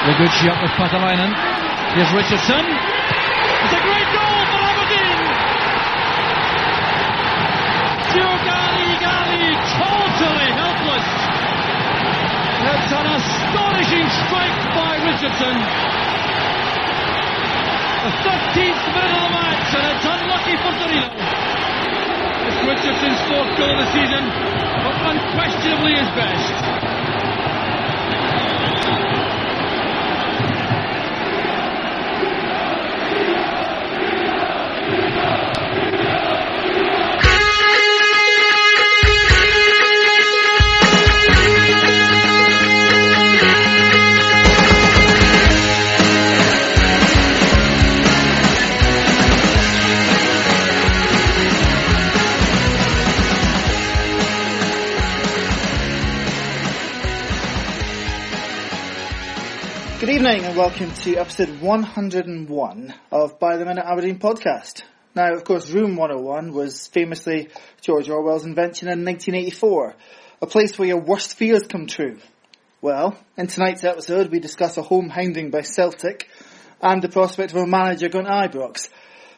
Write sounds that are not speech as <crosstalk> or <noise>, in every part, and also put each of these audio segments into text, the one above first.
The good shot with Paatelainen. Here's Richardson. It's a great goal for Aberdeen! Giovanni Galli totally helpless. It's an astonishing strike by Richardson. The 13th minute of the match, and it's unlucky for Torino. It's Richardson's fourth goal of the season, but unquestionably his best. Evening and welcome to episode 101 of By the Minute Aberdeen podcast. Now, of course, Room 101 was famously George Orwell's invention in 1984, a place where your worst fears come true. Well, in tonight's episode, we discuss a home hounding by Celtic and the prospect of a manager going to Ibrox.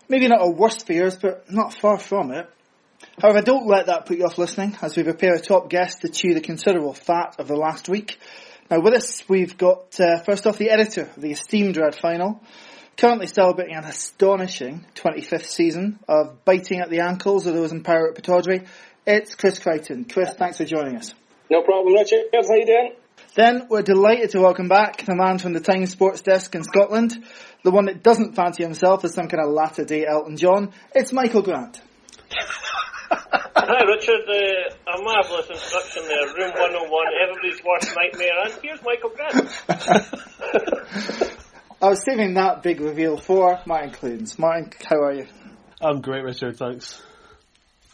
Maybe not our worst fears, but not far from it. However, don't let that put you off listening as we prepare a top guest to chew the considerable fat of the last week now with us, we've got, uh, first off, the editor of the esteemed Red Final, currently celebrating an astonishing 25th season of biting at the ankles of those in power at Pittodrie. It's Chris Crighton. Chris, thanks for joining us. No problem, Richard. How you doing? Then we're delighted to welcome back the man from the Times Sports Desk in Scotland, the one that doesn't fancy himself as some kind of latter day Elton John. It's Michael Grant. <laughs> Hi Richard, uh, a marvellous introduction there. Room 101, everybody's worst nightmare, and here's Michael Grant. <laughs> I was saving that big reveal for Martin Clunes. Martin, how are you? I'm great, Richard, thanks.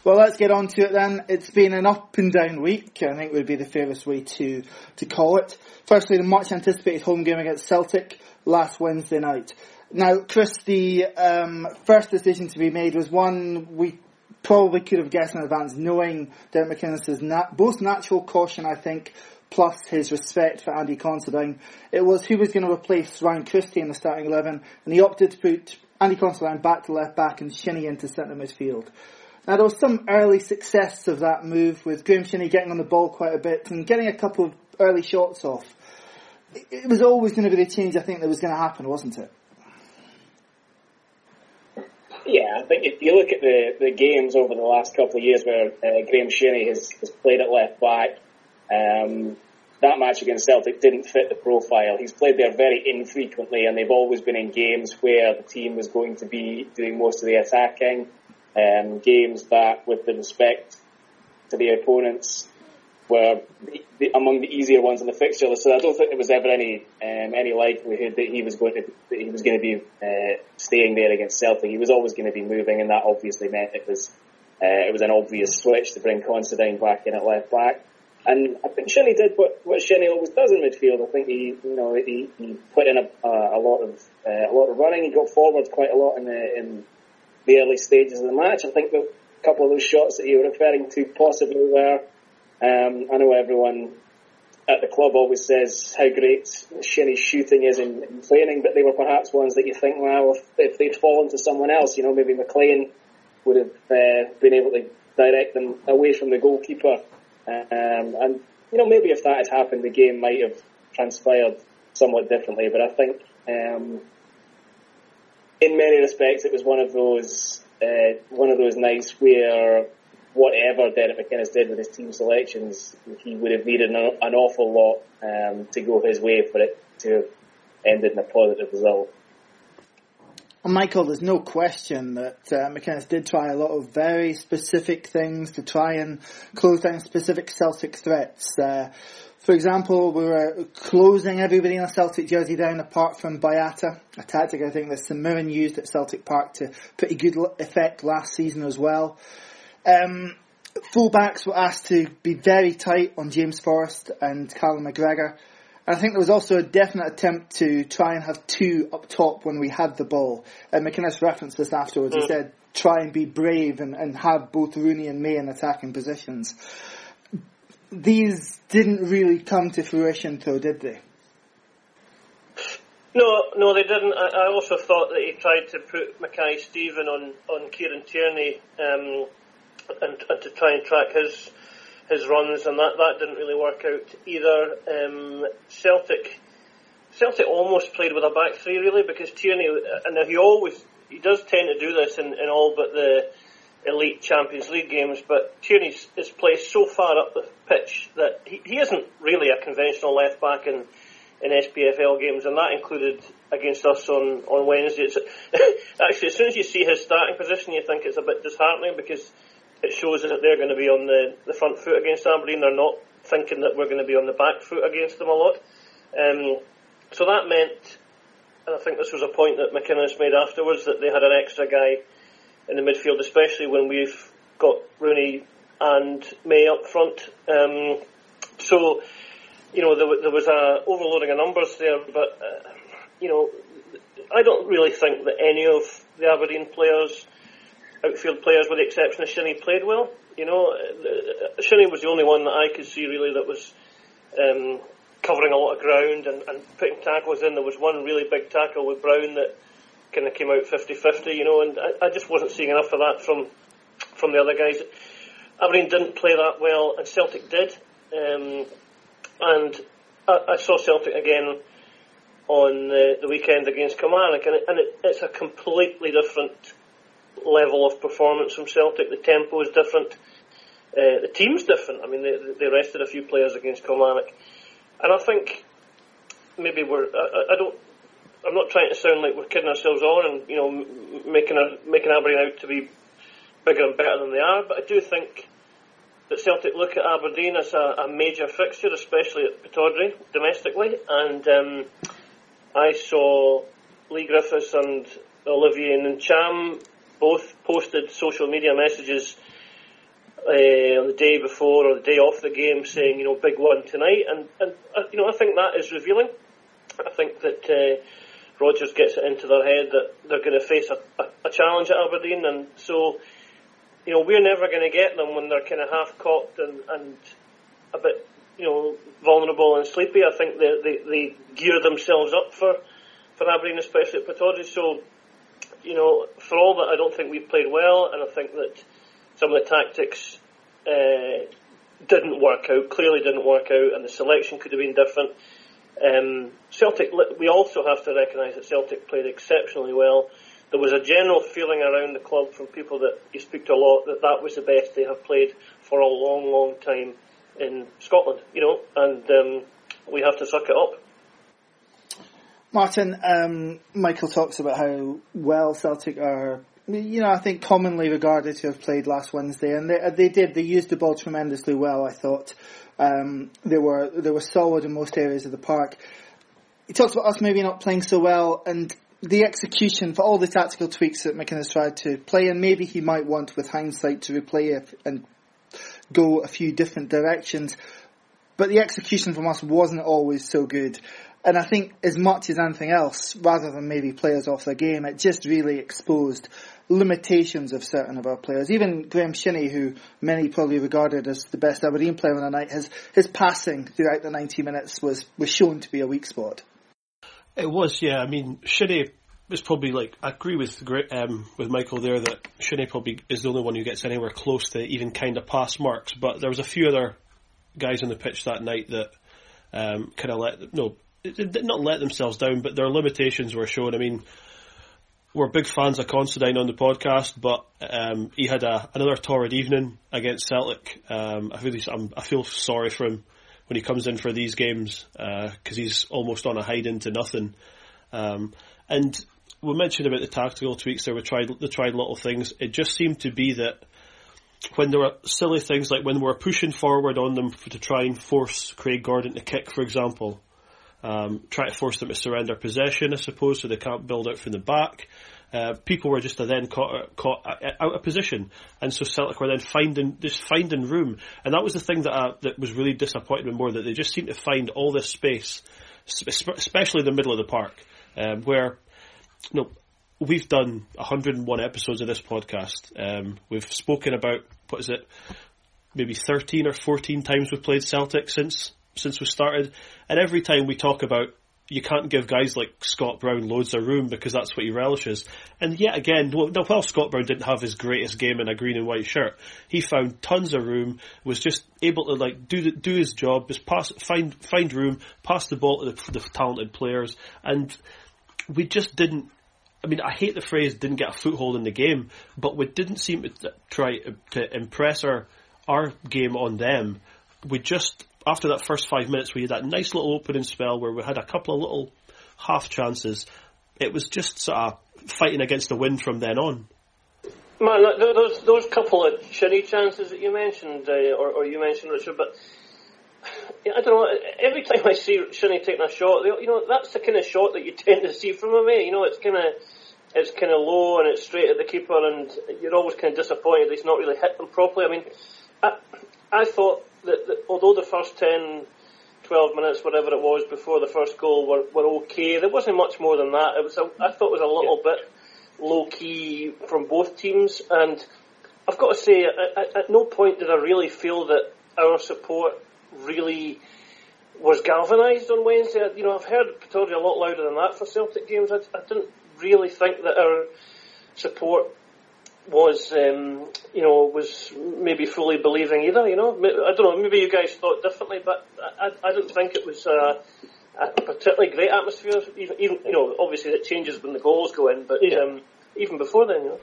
Well, let's get on to it then. It's been an up and down week, I think would be the fairest way to, to call it. Firstly, the much anticipated home game against Celtic last Wednesday night. Now, Chris, the um, first decision to be made was one we probably could have guessed in advance, knowing Derek McInnes' nat- both natural caution, I think, plus his respect for Andy Considine. It was who was going to replace Ryan Christie in the starting 11, and he opted to put Andy Considine back to left back and Shinnie into centre midfield. Now there was some early success of that move with Graeme Shinnie getting on the ball quite a bit and getting a couple of early shots off. It was always going to be the change I think that was going to happen, wasn't it? Yeah, I think if you look at the, the games over the last couple of years where uh, Graeme Shinnie has, has played at left back, um, that match against Celtic didn't fit the profile. He's played there very infrequently, and they've always been in games where the team was going to be doing most of the attacking. Um, games that, with the respect to the opponents, were the, among the easier ones in the fixture list. So I don't think there was ever any um, any likelihood that he was going to that he was going to be uh, staying there against Celtic. He was always going to be moving, and that obviously meant it was uh, it was an obvious switch to bring Considine back in at left back. And I think Shinnie did what, what Shinnie always does in midfield. I think he, you know, he, he put in a, a, a lot of uh, a lot of running. He got forward quite a lot in the in the early stages of the match. I think the couple of those shots that you were referring to possibly were um, I know everyone at the club always says how great Shinnie's shooting is in, in, training, but they were perhaps ones that you think, well, if, if they'd fallen to someone else, you know, maybe McLean would have uh, been able to direct them away from the goalkeeper. Um, and, you know, maybe if that had happened, the game might have transpired somewhat differently, but I think um, in many respects it was one of those uh, one of those nights where whatever Derek McInnes did with his team selections, he would have needed an, awful lot um, to go his way for it to have ended in a positive result. Michael, there's no question that uh, McInnes did try a lot of very specific things to try and close down specific Celtic threats. Uh, for example, we were closing everybody in a Celtic jersey down apart from Boyata, a tactic I think that St Mirren used at Celtic Park to pretty good effect last season as well. Um, fullbacks were asked to be very tight on James Forrest and Callum McGregor. And I think there was also a definite attempt to try and have two up top when we had the ball. And McInnes referenced this afterwards. He mm. said, try and be brave and, and have both Rooney and May in attacking positions. These didn't really come to fruition though, did they? No, no, they didn't. I, I also thought that he tried to put Mackay-Steven on on Kieran Tierney um, and, and to try and track his his runs, and that, that didn't really work out either. Um, Celtic Celtic almost played with a back three really because Tierney, and he always he does tend to do this in, in all but the elite Champions League games, but Tierney is placed so far up the pitch that he, he isn't really a conventional left back in in SPFL games, and that included against us on on Wednesday. It's, <laughs> actually, as soon as you see his starting position, you think it's a bit disheartening because it shows that they're going to be on the, the front foot against Aberdeen. They're not thinking that we're going to be on the back foot against them a lot. Um, so that meant, and I think this was a point that McInnes made afterwards, that they had an extra guy in the midfield, especially when we've got Rooney and May up front. Um, so, you know, there, there, was a overloading of numbers there, but, uh, you know, I don't really think that any of the Aberdeen players outfield players, with the exception of Shinnie, played well. You know, uh, Shinnie was the only one that I could see really that was um, covering a lot of ground and, and putting tackles in. There was one really big tackle with Brown that kind of came out 50-50, you know, and I, I just wasn't seeing enough of that from from the other guys. Aberdeen didn't play that well, and Celtic did. Um, and I, I, saw Celtic again on the, the weekend against Kilmarnock, and, it, and it, it's a completely different level of performance from Celtic. The tempo is different. Uh, the team's different. I mean, they, they rested a few players against Kilmarnock, and I think maybe we're. I, I don't. I'm not trying to sound like we're kidding ourselves on and you know making a, making Aberdeen out to be bigger and better than they are, but I do think that Celtic look at Aberdeen as a, a major fixture, especially at Pittodrie domestically, and um, I saw Leigh Griffiths and Olivier Ntcham both posted social media messages uh, on the day before or the day off the game saying, you know, big one tonight. And, and uh, you know, I think that is revealing. I think that uh, Rodgers gets it into their head that they're going to face a, a, a, challenge at Aberdeen. And so, you know, we're never going to get them when they're kind of half cocked and, and a bit, you know, vulnerable and sleepy. I think they, they, they gear themselves up for, for Aberdeen, especially at Pittodrie. So, you know, for all that, I don't think we've played well, and I think that some of the tactics uh, didn't work out. Clearly, didn't work out, and the selection could have been different. Um, Celtic, we also have to recognise that Celtic played exceptionally well. There was a general feeling around the club from people that you speak to a lot that that was the best they have played for a long, long time in Scotland. You know, and um, we have to suck it up. Martin, um, Michael talks about how well Celtic are, you know, I think commonly regarded to have played last Wednesday, and they, they did. They used the ball tremendously well. I thought um, they were they were solid in most areas of the park. He talks about us maybe not playing so well, and the execution for all the tactical tweaks that McInnes tried to play, and maybe he might want with hindsight to replay and go a few different directions. But the execution from us wasn't always so good. And I think as much as anything else, rather than maybe players off their game, it just really exposed limitations of certain of our players. Even Graeme Shinnie, who many probably regarded as the best Aberdeen player on the night, his, his passing throughout the 90 minutes was, was shown to be a weak spot. It was, yeah. I mean, Shinnie was probably like, I agree with um, with Michael there that Shinnie probably is the only one who gets anywhere close to even kind of pass marks, but there was a few other guys on the pitch that night that um, kind of let, no, not let themselves down, but their limitations were shown. I mean, we're big fans of Considine on the podcast, but um, he had a, another torrid evening against Celtic. Um, I, feel I feel sorry for him when he comes in for these games because uh, he's almost on a hide into nothing. Um, and we mentioned about the tactical tweaks there. We tried they tried little things. It just seemed to be that when there were silly things like when we were pushing forward on them to try and force Craig Gordon to kick, for example, um, try to force them to surrender possession, I suppose, so they can't build out from the back. Uh, people were just then caught, caught out of position, and so Celtic were then finding just finding room, and that was the thing that uh, that was really disappointing me more that they just seemed to find all this space, especially in the middle of the park, um, where you know we've done 101 episodes of this podcast. Um, we've spoken about what is it, maybe 13 or 14 times we've played Celtic since since we started, and every time we talk about you can't give guys like Scott Brown loads of room because that's what he relishes. And yet again, while Scott Brown didn't have his greatest game in a green and white shirt, he found tons of room, was just able to like do the, do his job, just pass, find find room, pass the ball to the, the talented players, and we just didn't. I mean, I hate the phrase "didn't get a foothold in the game," but we didn't seem to try to impress our our game on them. We just after that first five minutes, we had that nice little opening spell where we had a couple of little half chances. It was just sort of fighting against the wind from then on. Man, those those couple of shitty chances that you mentioned, uh, or, or, you mentioned, Richard, but <sighs> I don't know. Every time I see Shinnie taking a shot, you know, that's the kind of shot that you <laughs> tend to see from him. Eh? You know, it's kind of it's kind of low and it's straight at the keeper, and you're always kind of disappointed he's not really hit them properly. I mean, I, I thought although the first 10, 12 minutes, whatever it was before the first goal were, were okay, there wasn't much more than that. It was a, I thought it was a little yeah. bit low key from both teams, and I've got to say, at, at no point did I really feel that our support really was galvanised on Wednesday. You know, I've heard Pittodrie a lot louder than that for Celtic games. I, I didn't really think that our support was, um, you know, was maybe fully believing either. You know, I don't know. Maybe you guys thought differently, but I, I didn't think it was uh, a particularly great atmosphere. Even, even, you know, obviously it changes when the goals go in, but yeah. um, even before then, you know.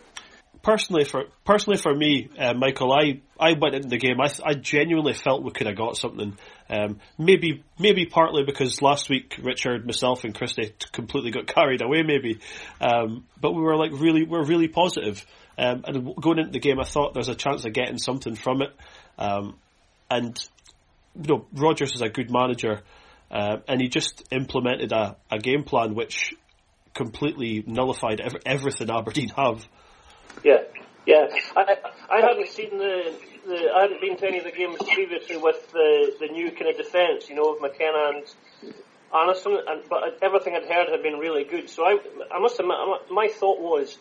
Personally, for personally for me, uh, Michael, I, I went into the game. I, I genuinely felt we could have got something. Um, maybe maybe partly because last week Richard, myself, and Christy completely got <laughs> carried away. Maybe, um, but we were like really we're really positive. Um, and going into the game, I thought there's a chance of getting something from it. Um, and you know, Rodgers is a good manager, uh, and he just implemented a, a game plan which completely nullified every, everything Aberdeen have. Yeah, yeah. I I hadn't seen the, the I hadn't been to any of the games previously with the the new kind of defence, you know, of McKenna and Arnason, and but everything I'd heard had been really good. So I I must admit, my thought was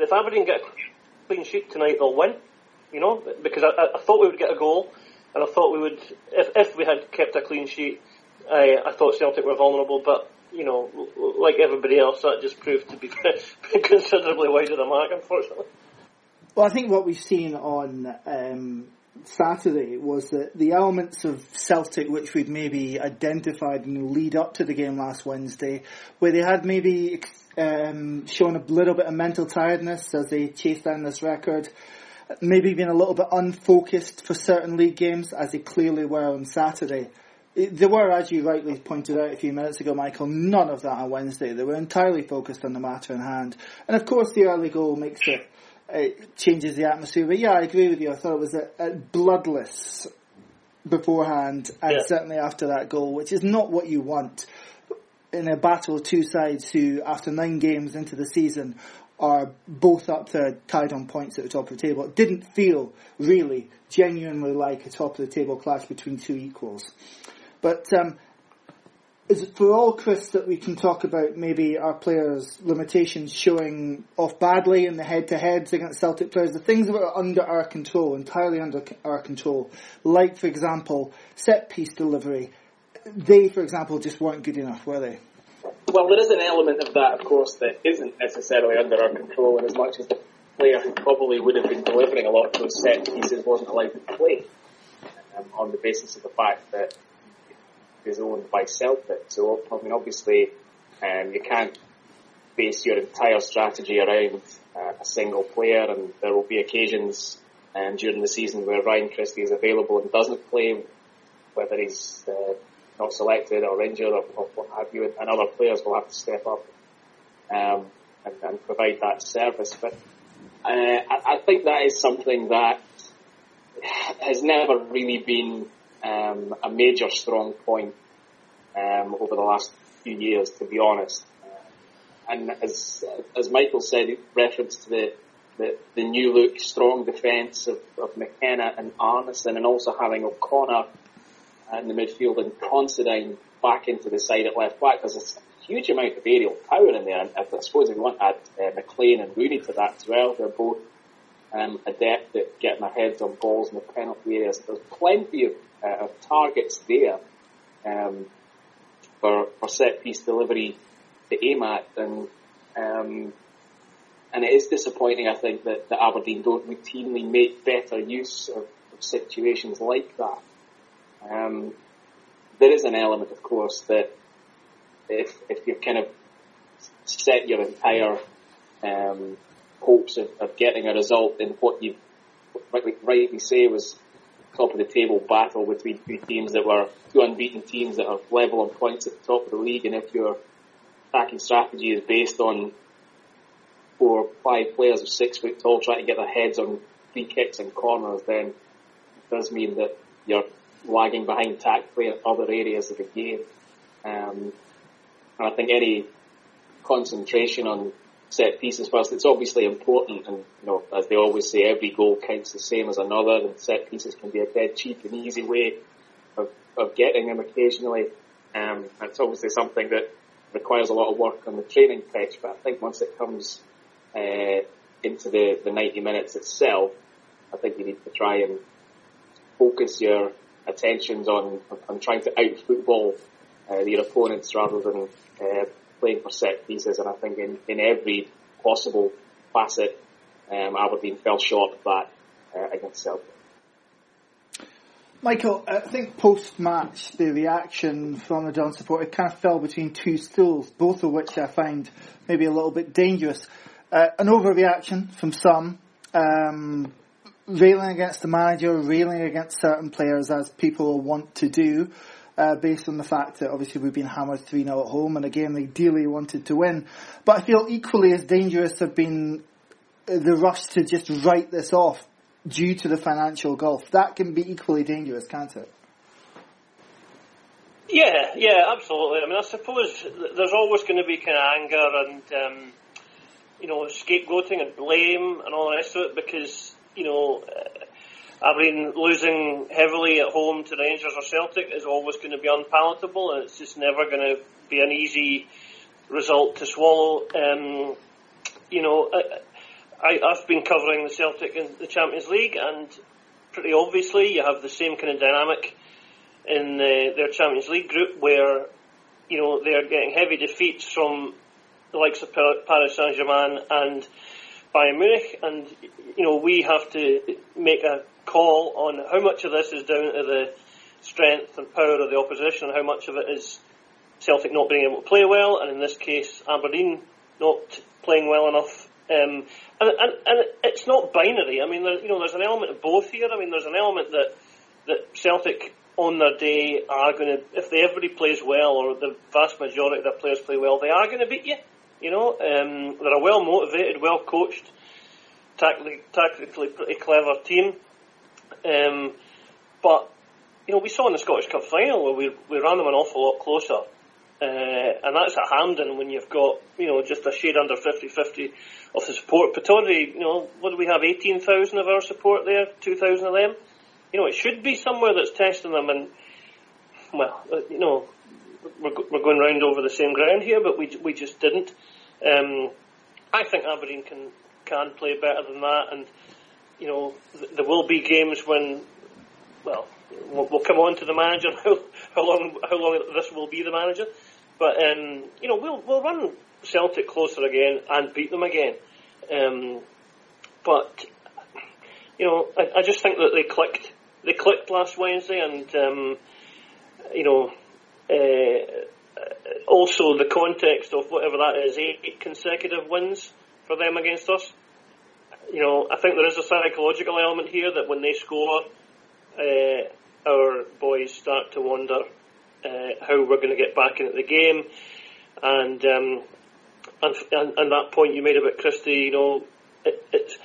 if Aberdeen get a clean sheet tonight, they'll win. You know, because I, I thought we would get a goal, and I thought we would, if, if we had kept a clean sheet, I, I thought Celtic were vulnerable, but you know, like everybody else, that just proved to be <laughs> considerably wide of the mark, unfortunately. Well, I think what we've seen on um, Saturday was that the elements of Celtic which we'd maybe identified in the lead up to the game last Wednesday, where they had maybe um, shown a little bit of mental tiredness as they chased down this record. Maybe been a little bit unfocused for certain league games, as they clearly were on Saturday. There were, as you rightly pointed out a few minutes ago, Michael, none of that on Wednesday. They were entirely focused on the matter in hand. And of course, the early goal makes it, it changes the atmosphere. But yeah, I agree with you. I thought it was a, a bloodless beforehand and yeah. certainly after that goal, which is not what you want in a battle of two sides who, after nine games into the season, are both up to tied on points at the top of the table. It didn't feel really genuinely like a top of the table clash between two equals. But um, is it for all, Chris, that we can talk about maybe our players' limitations showing off badly in the head-to-heads against Celtic players, the things that are under our control, entirely under our control, like, for example, set-piece delivery, they, for example, just weren't good enough, were they? Well, there is an element of that, of course, that isn't necessarily under our control, and as much as the player who probably would have been delivering a lot of those set pieces wasn't allowed to play um, on the basis of the fact that he is owned by Celtic. So, I mean, obviously, um, you can't base your entire strategy around uh, a single player, and there will be occasions um, during the season where Ryan Christie is available and doesn't play, whether he's uh, not selected or injured or, or what have you, and other players will have to step up um, and, and, provide that service. But uh, I, I, think that is something that has never really been um, a major strong point um, over the last few years, to be honest. Uh, and as as Michael said, reference to the the, the new look, strong defence of, of McKenna and Arnason, and also having O'Connor in the midfield and Considine back into the side at left back. There's a huge amount of aerial power in there, and I suppose if you want to add uh, McLean and Rooney to that as well, they're both um, adept at getting their heads on balls in the penalty areas. There's plenty of, uh, of targets there. Um, for, for set piece delivery to aim at, and um, and it is disappointing. I think that, that Aberdeen don't routinely make better use of, of situations like that. Um, there is an element, of course, that if if you've kind of set your entire um, hopes of, of getting a result in what you rightly, rightly say was top of the table battle between two teams that were two unbeaten teams that are level on points at the top of the league, and if your attacking strategy is based on four or five players of six foot tall trying to get their heads on free kicks and corners, then it does mean that you're lagging behind tactically in other areas of the game. Um, and I think any concentration on set pieces first, it's obviously important and, you know, as they always say, every goal counts the same as another and set pieces can be a dead cheap and easy way of, of getting them occasionally. Um, it's obviously something that requires a lot of work on the training pitch, but I think once it comes uh, into the, the 90 minutes itself, I think you need to try and focus your attentions on, on trying to out football uh, your opponents rather than uh, playing for set pieces, and I think in, in every possible facet, um, Aberdeen fell short of that uh, against Celtic. Michael, I think post-match, the reaction from the Don supporter kind of fell between two stools, both of which I find maybe a little bit dangerous. Uh, an overreaction from some, um, railing against the manager, railing against certain players as people want to do uh, based on the fact that obviously we've been hammered 3 0 at home and a game they dearly wanted to win. But I feel equally as dangerous have been the rush to just write this off due to the financial gulf. That can be equally dangerous, can't it? Yeah, yeah, absolutely. I mean, I suppose there's always going to be kind of anger and, um, you know, scapegoating and blame and all the rest of it because, you know, uh, Aberdeen losing heavily at home to Rangers or Celtic is always going to be unpalatable, and it's just never going to be an easy result to swallow. Um, you know, I, I've been covering the Celtic in the Champions League, and pretty obviously you have the same kind of dynamic in uh, their Champions League group where you know they're getting heavy defeats from the likes of Paris Saint Germain and Bayern Munich, and you know we have to make a call on how much of this is down to the strength and power of the opposition and how much of it is Celtic not being able to play well, and in this case, Aberdeen not playing well enough. Um, and, and, and it's not binary. I mean, there, you know, there's an element of both here. I mean, there's an element that that Celtic on their day are going to, if they, everybody plays well or the vast majority of their players play well, they are going to beat you. You know, um, they're a well motivated, well coached, tactically, tactically pretty clever team. Um, but you know, we saw in the Scottish Cup final where we we ran them an awful lot closer. Uh, and that's at Hampden when you've got, you know, just a shade under 50-50 of the support. Pittodrie, you know, what do we have, 18,000 of our support there, 2,000 of them? You know, it should be somewhere that's testing them and, well, uh, you know, we're, we're going round over the same ground here, but we, we just didn't. Um, I think Aberdeen can, can play better than that and, you know, th- there will be games when, well, we'll, we'll come on to the manager <laughs> how, how long how long this will be the manager, but um, you know we'll we'll run Celtic closer again and beat them again, um, but you know I, I just think that they clicked they clicked last Wednesday and um, you know. Uh, also, the context of whatever that is, eight consecutive wins for them against us you know, I think there is a psychological element here that when they score, uh, our boys start to wonder uh, how we're going to get back into the game. And, um, and, and, and that point you made about Christie, you know, it, it's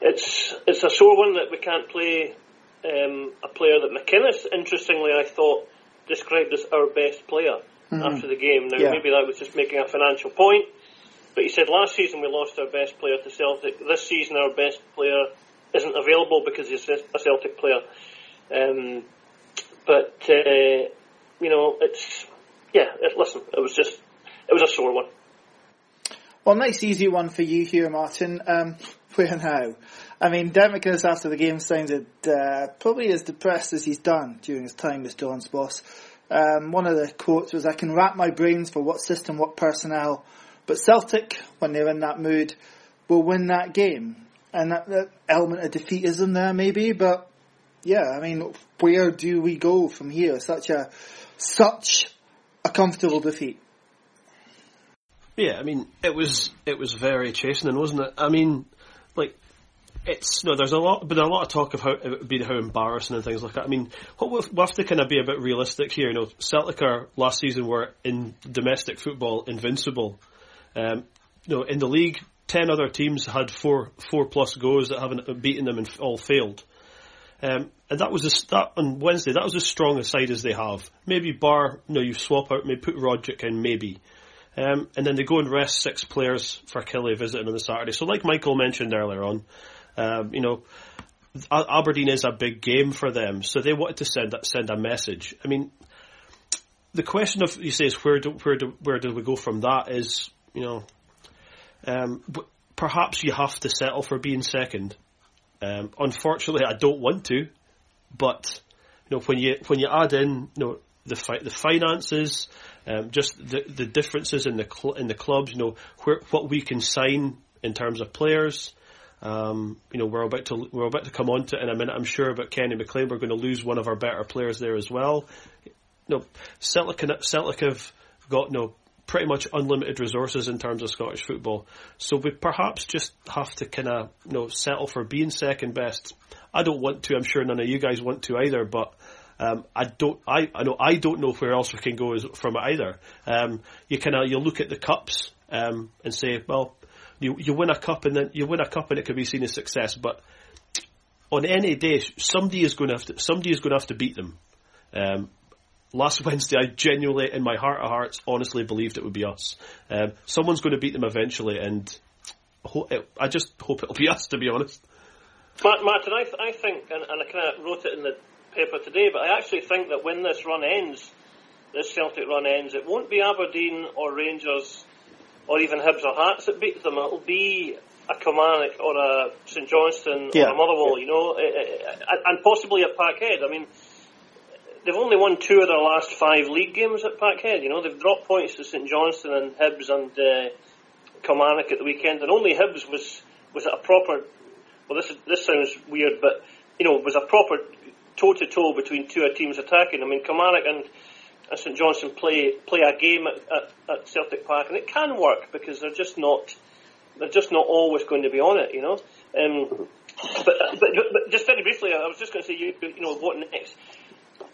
it's it's a sore one that we can't play um, a player that McInnes, interestingly, I thought described as our best player mm-hmm. after the game. Now, yeah. maybe that was just making a financial point. But he said last season we lost our best player to Celtic. This season our best player isn't available because he's a Celtic player. Um, but uh, you know, it's yeah. It, listen, it was just it was a sore one. Well, nice easy one for you here, Martin. Um, <laughs> where now? I mean, McInnes after the game sounded uh, probably as depressed as he's done during his time as Don's boss. Um, one of the quotes was, I can wrap my brains for what system, what personnel, but Celtic, when they're in that mood, will win that game. And that, that element of defeatism there maybe, but yeah, I mean, where do we go from here? Such a, such a comfortable defeat. Yeah, I mean, it was it was very chastening, wasn't it? I mean, like it's no, there's a lot, but a lot of talk of how it would be how embarrassing and things like that. I mean, what we we'll have to kind of be a bit realistic here. You know, Celtic are last season were in domestic football invincible. Um, you know, in the league, ten other teams had four four plus goals that haven't beaten them and all failed. Um, and that was a, that on Wednesday. That was as strong a side as they have. Maybe bar, you know, you swap out, maybe put Rogic in, maybe. Um, and then they go and rest six players for Killie visiting on the Saturday. So, like Michael mentioned earlier on, um, you know, Aberdeen is a big game for them, so they wanted to send send a message. I mean, the question of you say is where do where do where do we go from that? Is you know, um, perhaps you have to settle for being second. Um, unfortunately, I don't want to, but you know when you when you add in you know the fi- the finances, um, just the the differences in the cl- in the clubs, you know where, what we can sign in terms of players. Um, you know we're about to we're about to come on to it in a minute. I'm sure about Kenny McLean. We're going to lose one of our better players there as well. You know, Celtic, Celtic have got you know, pretty much unlimited resources in terms of Scottish football. So we perhaps just have to kind of you know settle for being second best. I don't want to. I'm sure none of you guys want to either. But um, I don't. I, I know. I don't know where else we can go from it either. Um, you kind of you look at the cups um, and say, well, you you win a cup and then you win a cup and it can be seen as success. But on any day, somebody is going to have to somebody is going to have to beat them. Um, last <laughs> Wednesday, I genuinely, in my heart of hearts, honestly believed it would be us. Um, someone's going to beat them eventually, and I just hope it'll be <laughs> us, to be honest. Martin, I, th- I think, and, and I kind of wrote it in the paper today, but I actually think that when this run ends, this Celtic run ends, it won't be Aberdeen or Rangers or even Hibs or Hearts that beat them. It'll be a Kilmarnock or a St Johnstone yeah. or a Motherwell, you know, eh, eh, eh, and possibly at Parkhead. I mean, they've only won two of their last five league games at Parkhead. You know, they've dropped points to St Johnstone and Hibs and uh, Kilmarnock at the weekend, and only Hibs was was a proper. Well, this is, this sounds weird, but you know, was a proper toe to toe between two teams attacking. I mean, Kilmarnock and, St Johnstone play play a game at, at, at Celtic Park, and it can work because they're just not they're just not always going to be on it. You know. Um, but, but, but just very briefly, I was just going to say, you, you know, what next?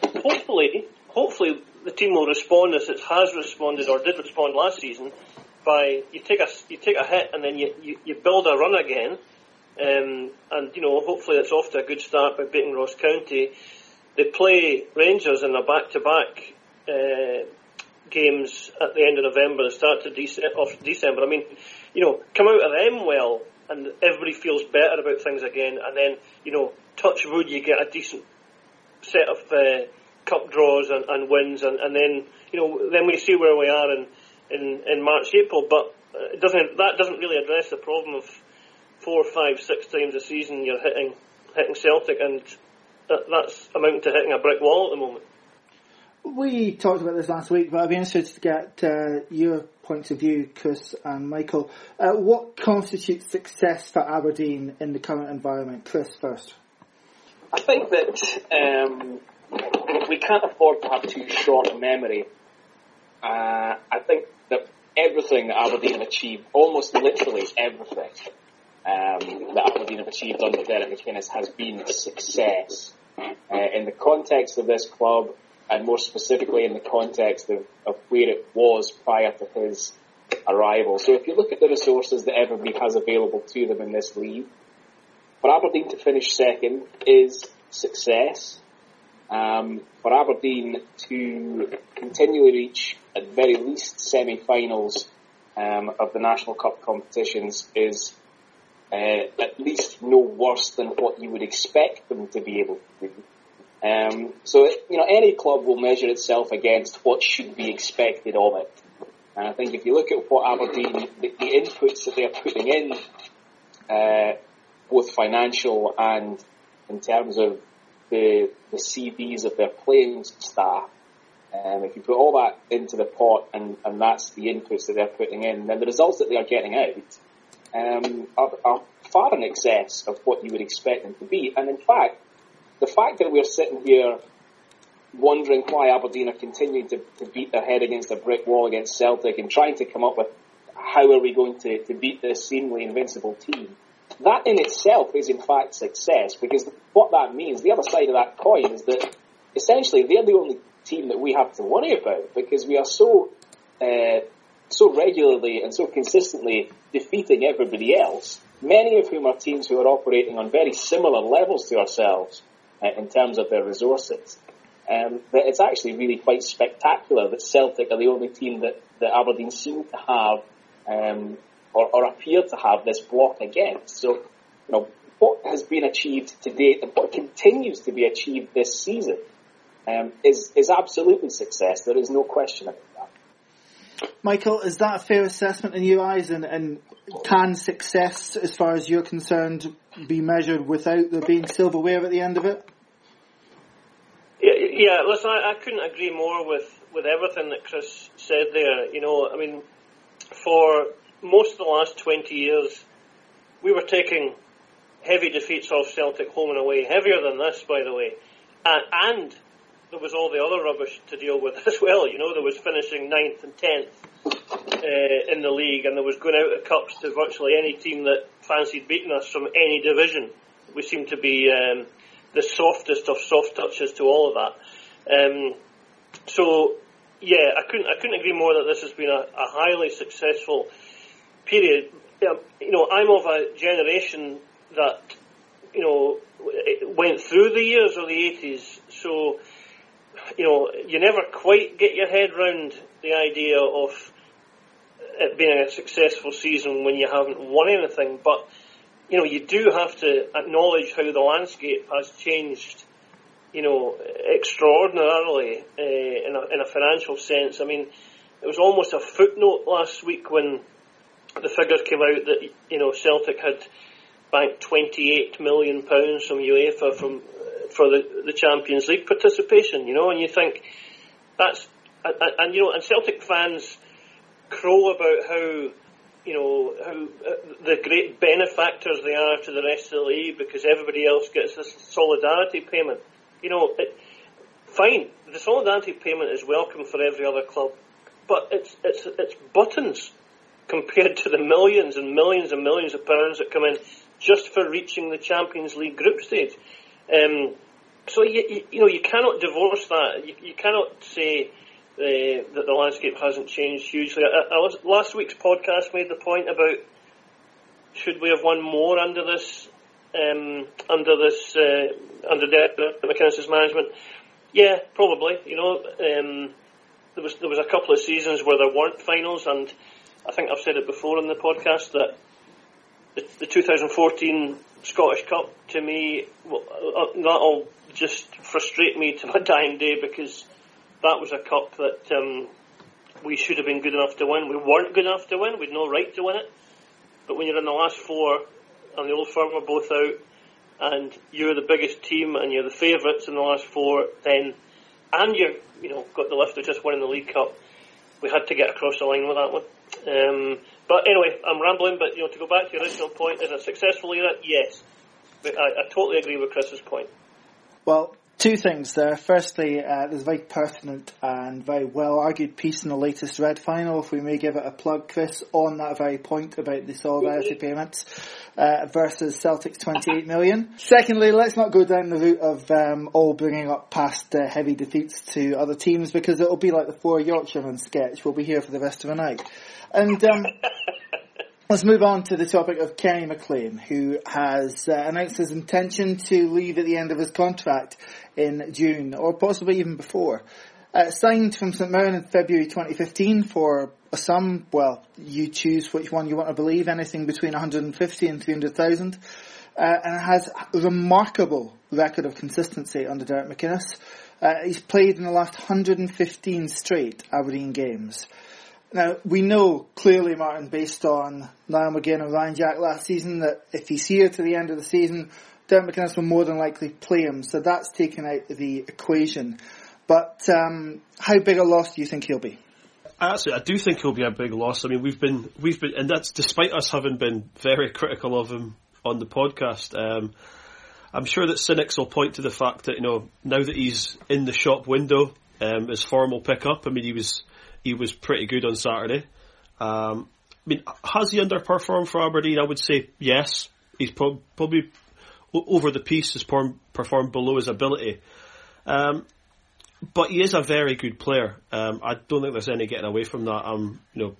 hopefully, hopefully the team will respond as it has responded or did respond last season by you take a you take a hit and then you, you, you build a run again, um, and you know hopefully it's off to a good start by beating Ross County. They play Rangers in a back to back games at the end of November and start to Dece- of December. I mean, you know, come out of them well, and everybody feels better about things again, and then you know, touch wood, you get a decent set of uh, cup draws and, and wins, and, and then you know then we see where we are in in, in March April. But uh, it doesn't that doesn't really address the problem of four, five, six times a season you're hitting hitting Celtic, and that, that's amounting to hitting a brick wall at the moment. We talked about this last week, but I'd be interested to get uh, your points of view, Chris and Michael. Uh, what constitutes success for Aberdeen in the current environment? Chris first. I think that um, we can't afford to have too short a memory. Uh, I think that everything that Aberdeen have achieved, almost literally everything um, that Aberdeen have achieved under Derek McInnes has been success. Uh, in the context of this club, and more specifically in the context of, of where it was prior to his arrival. So if you look at the resources that Everton has available to them in this league, for Aberdeen to finish second is success. Um, for Aberdeen to continually reach at very least semi-finals um, of the National Cup competitions is uh, at least no worse than what you would expect them to be able to do. Um, so, you know, any club will measure itself against what should be expected of it. And I think if you look at what Aberdeen, the, the inputs that they're putting in, uh, both financial and in terms of the, the CVs of their playing staff, um, if you put all that into the pot and, and that's the inputs that they're putting in, then the results that they are getting out um, are, are far in excess of what you would expect them to be. And in fact, the fact that we're sitting here wondering why Aberdeen are continuing to, to beat their head against a brick wall against Celtic and trying to come up with how are we going to, to beat this seemingly invincible team. That in itself is in fact success because what that means, the other side of that coin is that essentially they're the only team that we have to worry about because we are so uh, so regularly and so consistently defeating everybody else, many of whom are teams who are operating on very similar levels to ourselves uh, in terms of their resources. Um, that it's actually really quite spectacular that Celtic are the only team that, that Aberdeen seem to have um, or, or appear to have this block against. So, you know, what has been achieved to date and what continues to be achieved this season um, is is absolutely success. There is no question about that. Michael, is that a fair assessment in your eyes? And, and can success, as far as you're concerned, be measured without there being silverware at the end of it? Yeah, yeah listen, I, I couldn't agree more with, with everything that Chris said there. You know, I mean, for most of the last 20 years, we were taking heavy defeats off Celtic home and away, heavier than this, by the way. And, and there was all the other rubbish to deal with <laughs> as well. You know, there was finishing ninth and tenth uh, in the league, and there was going out of cups to virtually any team that fancied beating us from any division. We seemed to be um, the softest of soft touches to all of that. Um, so, yeah, I couldn't I couldn't agree more that this has been a, a highly successful period. Um, you know, I'm of a generation that you know went through the years of the 80s, so you know, you never quite get your head round the idea of it being a successful season when you haven't won anything. But, you know, you do have to acknowledge how the landscape has changed, you know, extraordinarily uh, in, a, in a financial sense. I mean, it was almost a footnote last week when the figures came out that, you know, Celtic had banked 28 million pounds from UEFA from for the, the Champions League participation, you know, and you think that's, and, and you know, and Celtic fans crow about how, you know, how uh, the great benefactors they are to the rest of the league because everybody else gets this solidarity payment. You know, it, fine, the solidarity payment is welcome for every other club, but it's, it's, it's buttons compared to the millions and millions and millions of pounds that come in just for reaching the Champions League group stage. Um, so you, you, know you cannot divorce that. You, you cannot say uh, that the landscape hasn't changed hugely. I, I was, last week's podcast made the point about should we have won more under this um, under this uh, under Derek McInnes' management? Yeah, probably. You know, um, there was there was a couple of seasons where there weren't finals, and I think I've said it before in the podcast that the, the 2014 Scottish Cup to me, well, uh, that'll just frustrate me to my <laughs> dying day because that was a cup that um, we should have been good enough to win. We weren't good enough to win. We had no right to win it. But when you're in the last four and the old firm are both out, and you're the biggest team and you're the favourites in the last four, then and you're you know got the lift of just winning the League Cup, we had to get across the line with that one. Um, but anyway, I'm rambling. But you know, to go back to your original point, is a successful era? Yes, but I, I totally agree with Chris's point. Well, two things there. Firstly, uh, there's a very pertinent and very well argued piece in the latest Red Final, if we may give it a plug, Chris, on that very point about the solidarity payments uh, versus Celtic's 28 million. Secondly, let's not go down the route of um, all bringing up past uh, heavy defeats to other teams because it'll be like the four Yorkshiremen sketch. We'll be here for the rest of the night. And um, Let's move on to the topic of Kenny McLean, who has uh, announced his intention to leave at the end of his contract in June, or possibly even before. Uh, signed from St Mirren in February 2015 for a sum, well, you choose which one you want to believe, anything between 150 and 300,000, uh, and has a remarkable record of consistency under Derek McInnes. Uh, he's played in the last 115 straight Aberdeen games. Now, we know clearly, Martin, based on Niall McGinn and Ryan Jack last season, that if he's here to the end of the season, Derek McInnes will more than likely play him, so that's taken out of the equation. But um, how big a loss do you think he'll be? Actually, I do think he'll be a big loss. I mean, we've been we've been, and that's despite us having been very critical of him on the podcast. Um, I'm sure that cynics will point to the fact that you know now that he's in the shop window, um, his form will pick up. I mean, he was he was pretty good on Saturday. Um, I mean, has he underperformed for Aberdeen? I would say yes. He's pro- probably over the piece has performed below his ability. Um, but he is a very good player. Um, I don't think there's any getting away from that. I'm, you know,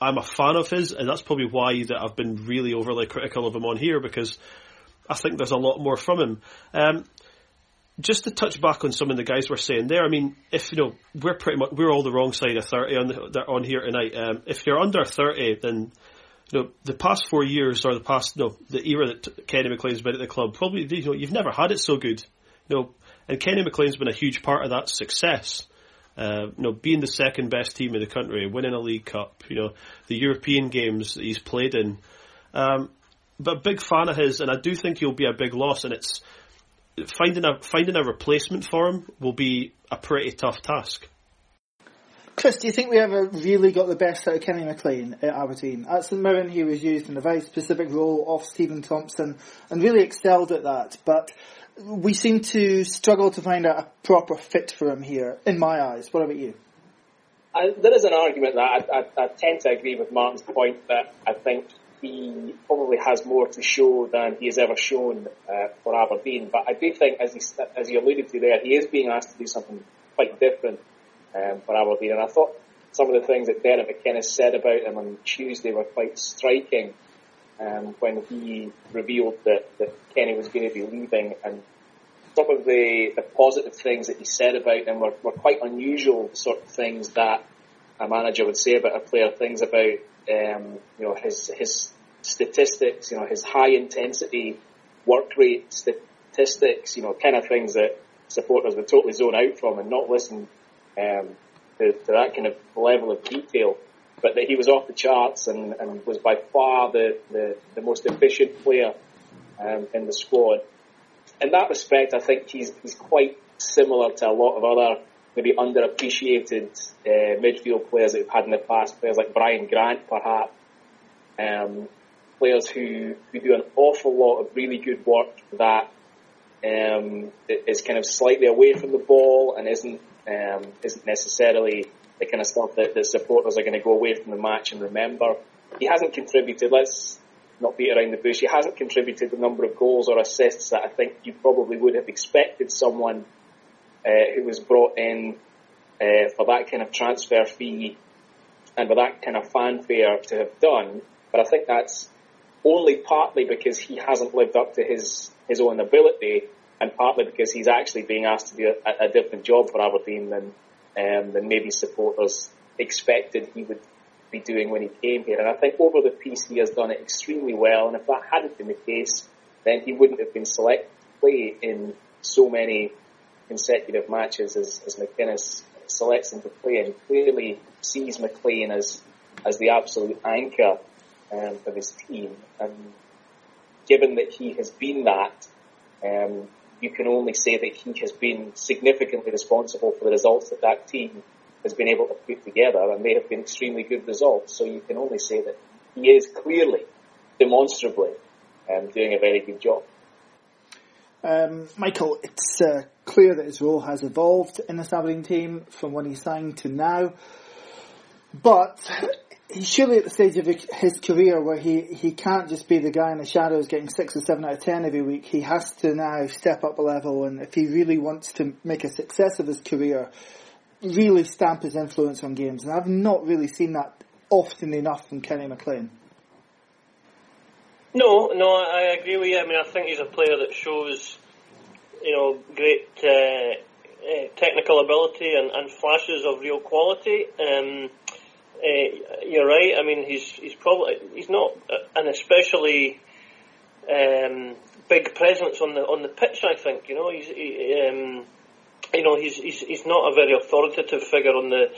I'm a fan of his, and that's probably why that I've been really overly critical of him on here because I think there's a lot more from him. Um, just to touch back on some of the guys we're saying there, I mean, if you know we're pretty much we're all the wrong side of thirty on the, on here tonight. Um, if you're under thirty, then you know the past four years or the past no the era that Kenny McLean's been at the club, probably you know you've never had it so good. You know, and Kenny McLean's been a huge part of that success. Uh, you know, being the second best team in the country, winning a League Cup, you know, the European games that he's played in. Um, but a big fan of his, and I do think he'll be a big loss. And it's finding a finding a replacement for him will be a pretty tough task. Chris, do you think we ever really got the best out of Kenny McLean at Aberdeen? At St Mirren, he was used in a very specific role off Steven Thompson and really excelled at that. But we seem to struggle to find a, proper fit for him here, in my eyes. What about you? I, there is an argument that I, I, I, tend to agree with Martin's point that I think he probably has more to show than he has ever shown uh, for Aberdeen. But I do think, as he, as he alluded to there, he is being asked to do something quite different um, for Aberdeen. And I thought some of the things that Derek McInnes said about him on Tuesday were quite striking um, when he revealed that, that Kenny was going to be leaving and some of the, the positive things that he said about him were, were quite unusual sort of things that a manager would say about a player, things about um, you know his his statistics, you know his high intensity work rate statistics, you know kind of things that supporters would totally zone out from and not listen um, to, to that kind of level of detail but that he was off the charts and, and was by far the, the, the most efficient player um, in the squad. In that respect, I think he's, he's quite similar to a lot of other maybe underappreciated uh, midfield players that we've had in the past, players like Brian Grant perhaps, um, players who, who do an awful lot of really good work that um, is kind of slightly away from the ball and isn't um, isn't necessarily the kind of stuff that, the supporters are going to go away from the match and remember. He hasn't contributed, let's not beat around the bush, he hasn't contributed the number of goals or assists that I think you probably would have expected someone uh, who was brought in uh, for that kind of transfer fee and with that kind of fanfare to have done. But I think that's only partly because he hasn't lived up to his, his own ability and partly because he's actually being asked to do a, a different job for Aberdeen than um, than maybe supporters expected he would be doing when he came here. And I think over the piece he has done it extremely well. And if that hadn't been the case, then he wouldn't have been selected to play in so many consecutive matches as, as McInnes selects him to play. And clearly sees McLean as as the absolute anchor um, his team. And given that he has been that, um, you can only say that he has been significantly responsible for the results that that team has been able to put together, and they have been extremely good results. So you can only say that he is clearly, demonstrably, um, doing a very good job. Um, Michael, it's uh, clear that his role has evolved in the Aberdeen team from when he signed to now. But he's surely at the stage of his career where he, he can't just be the guy in the shadows getting six or seven out of ten every week. He has to now step up a level, and if he really wants to make a success of his career, really stamp his influence on games. And I've not really seen that often enough from Kenny McLean. No, no, I agree with you. I mean, I think he's a player that shows, you know, great uh, uh, technical ability and, and, flashes of real quality. Um, uh, you're right. I mean, he's he's probably he's not an especially um, big presence on the on the pitch. I think you know he's he, um, you know he's, he's he's not a very authoritative figure on the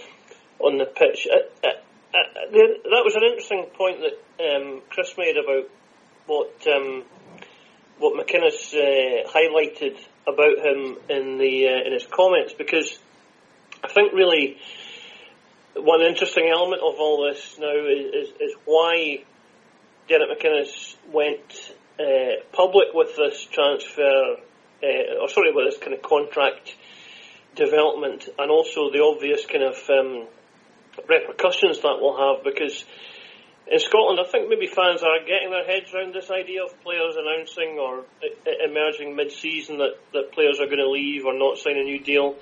on the pitch. Uh, uh, that was an interesting point that um, Chris made about what um, what McInnes uh, highlighted about him in the in his comments because I think really one interesting element of all this now is, is, is why Derek McInnes went uh, public with this transfer, uh, or sorry, with this kind of contract development, and also the obvious kind of um, repercussions that will have because in Scotland, I think maybe fans are getting their heads around this idea of players announcing or emerging mid-season that, that players are going to leave or not sign a new deal.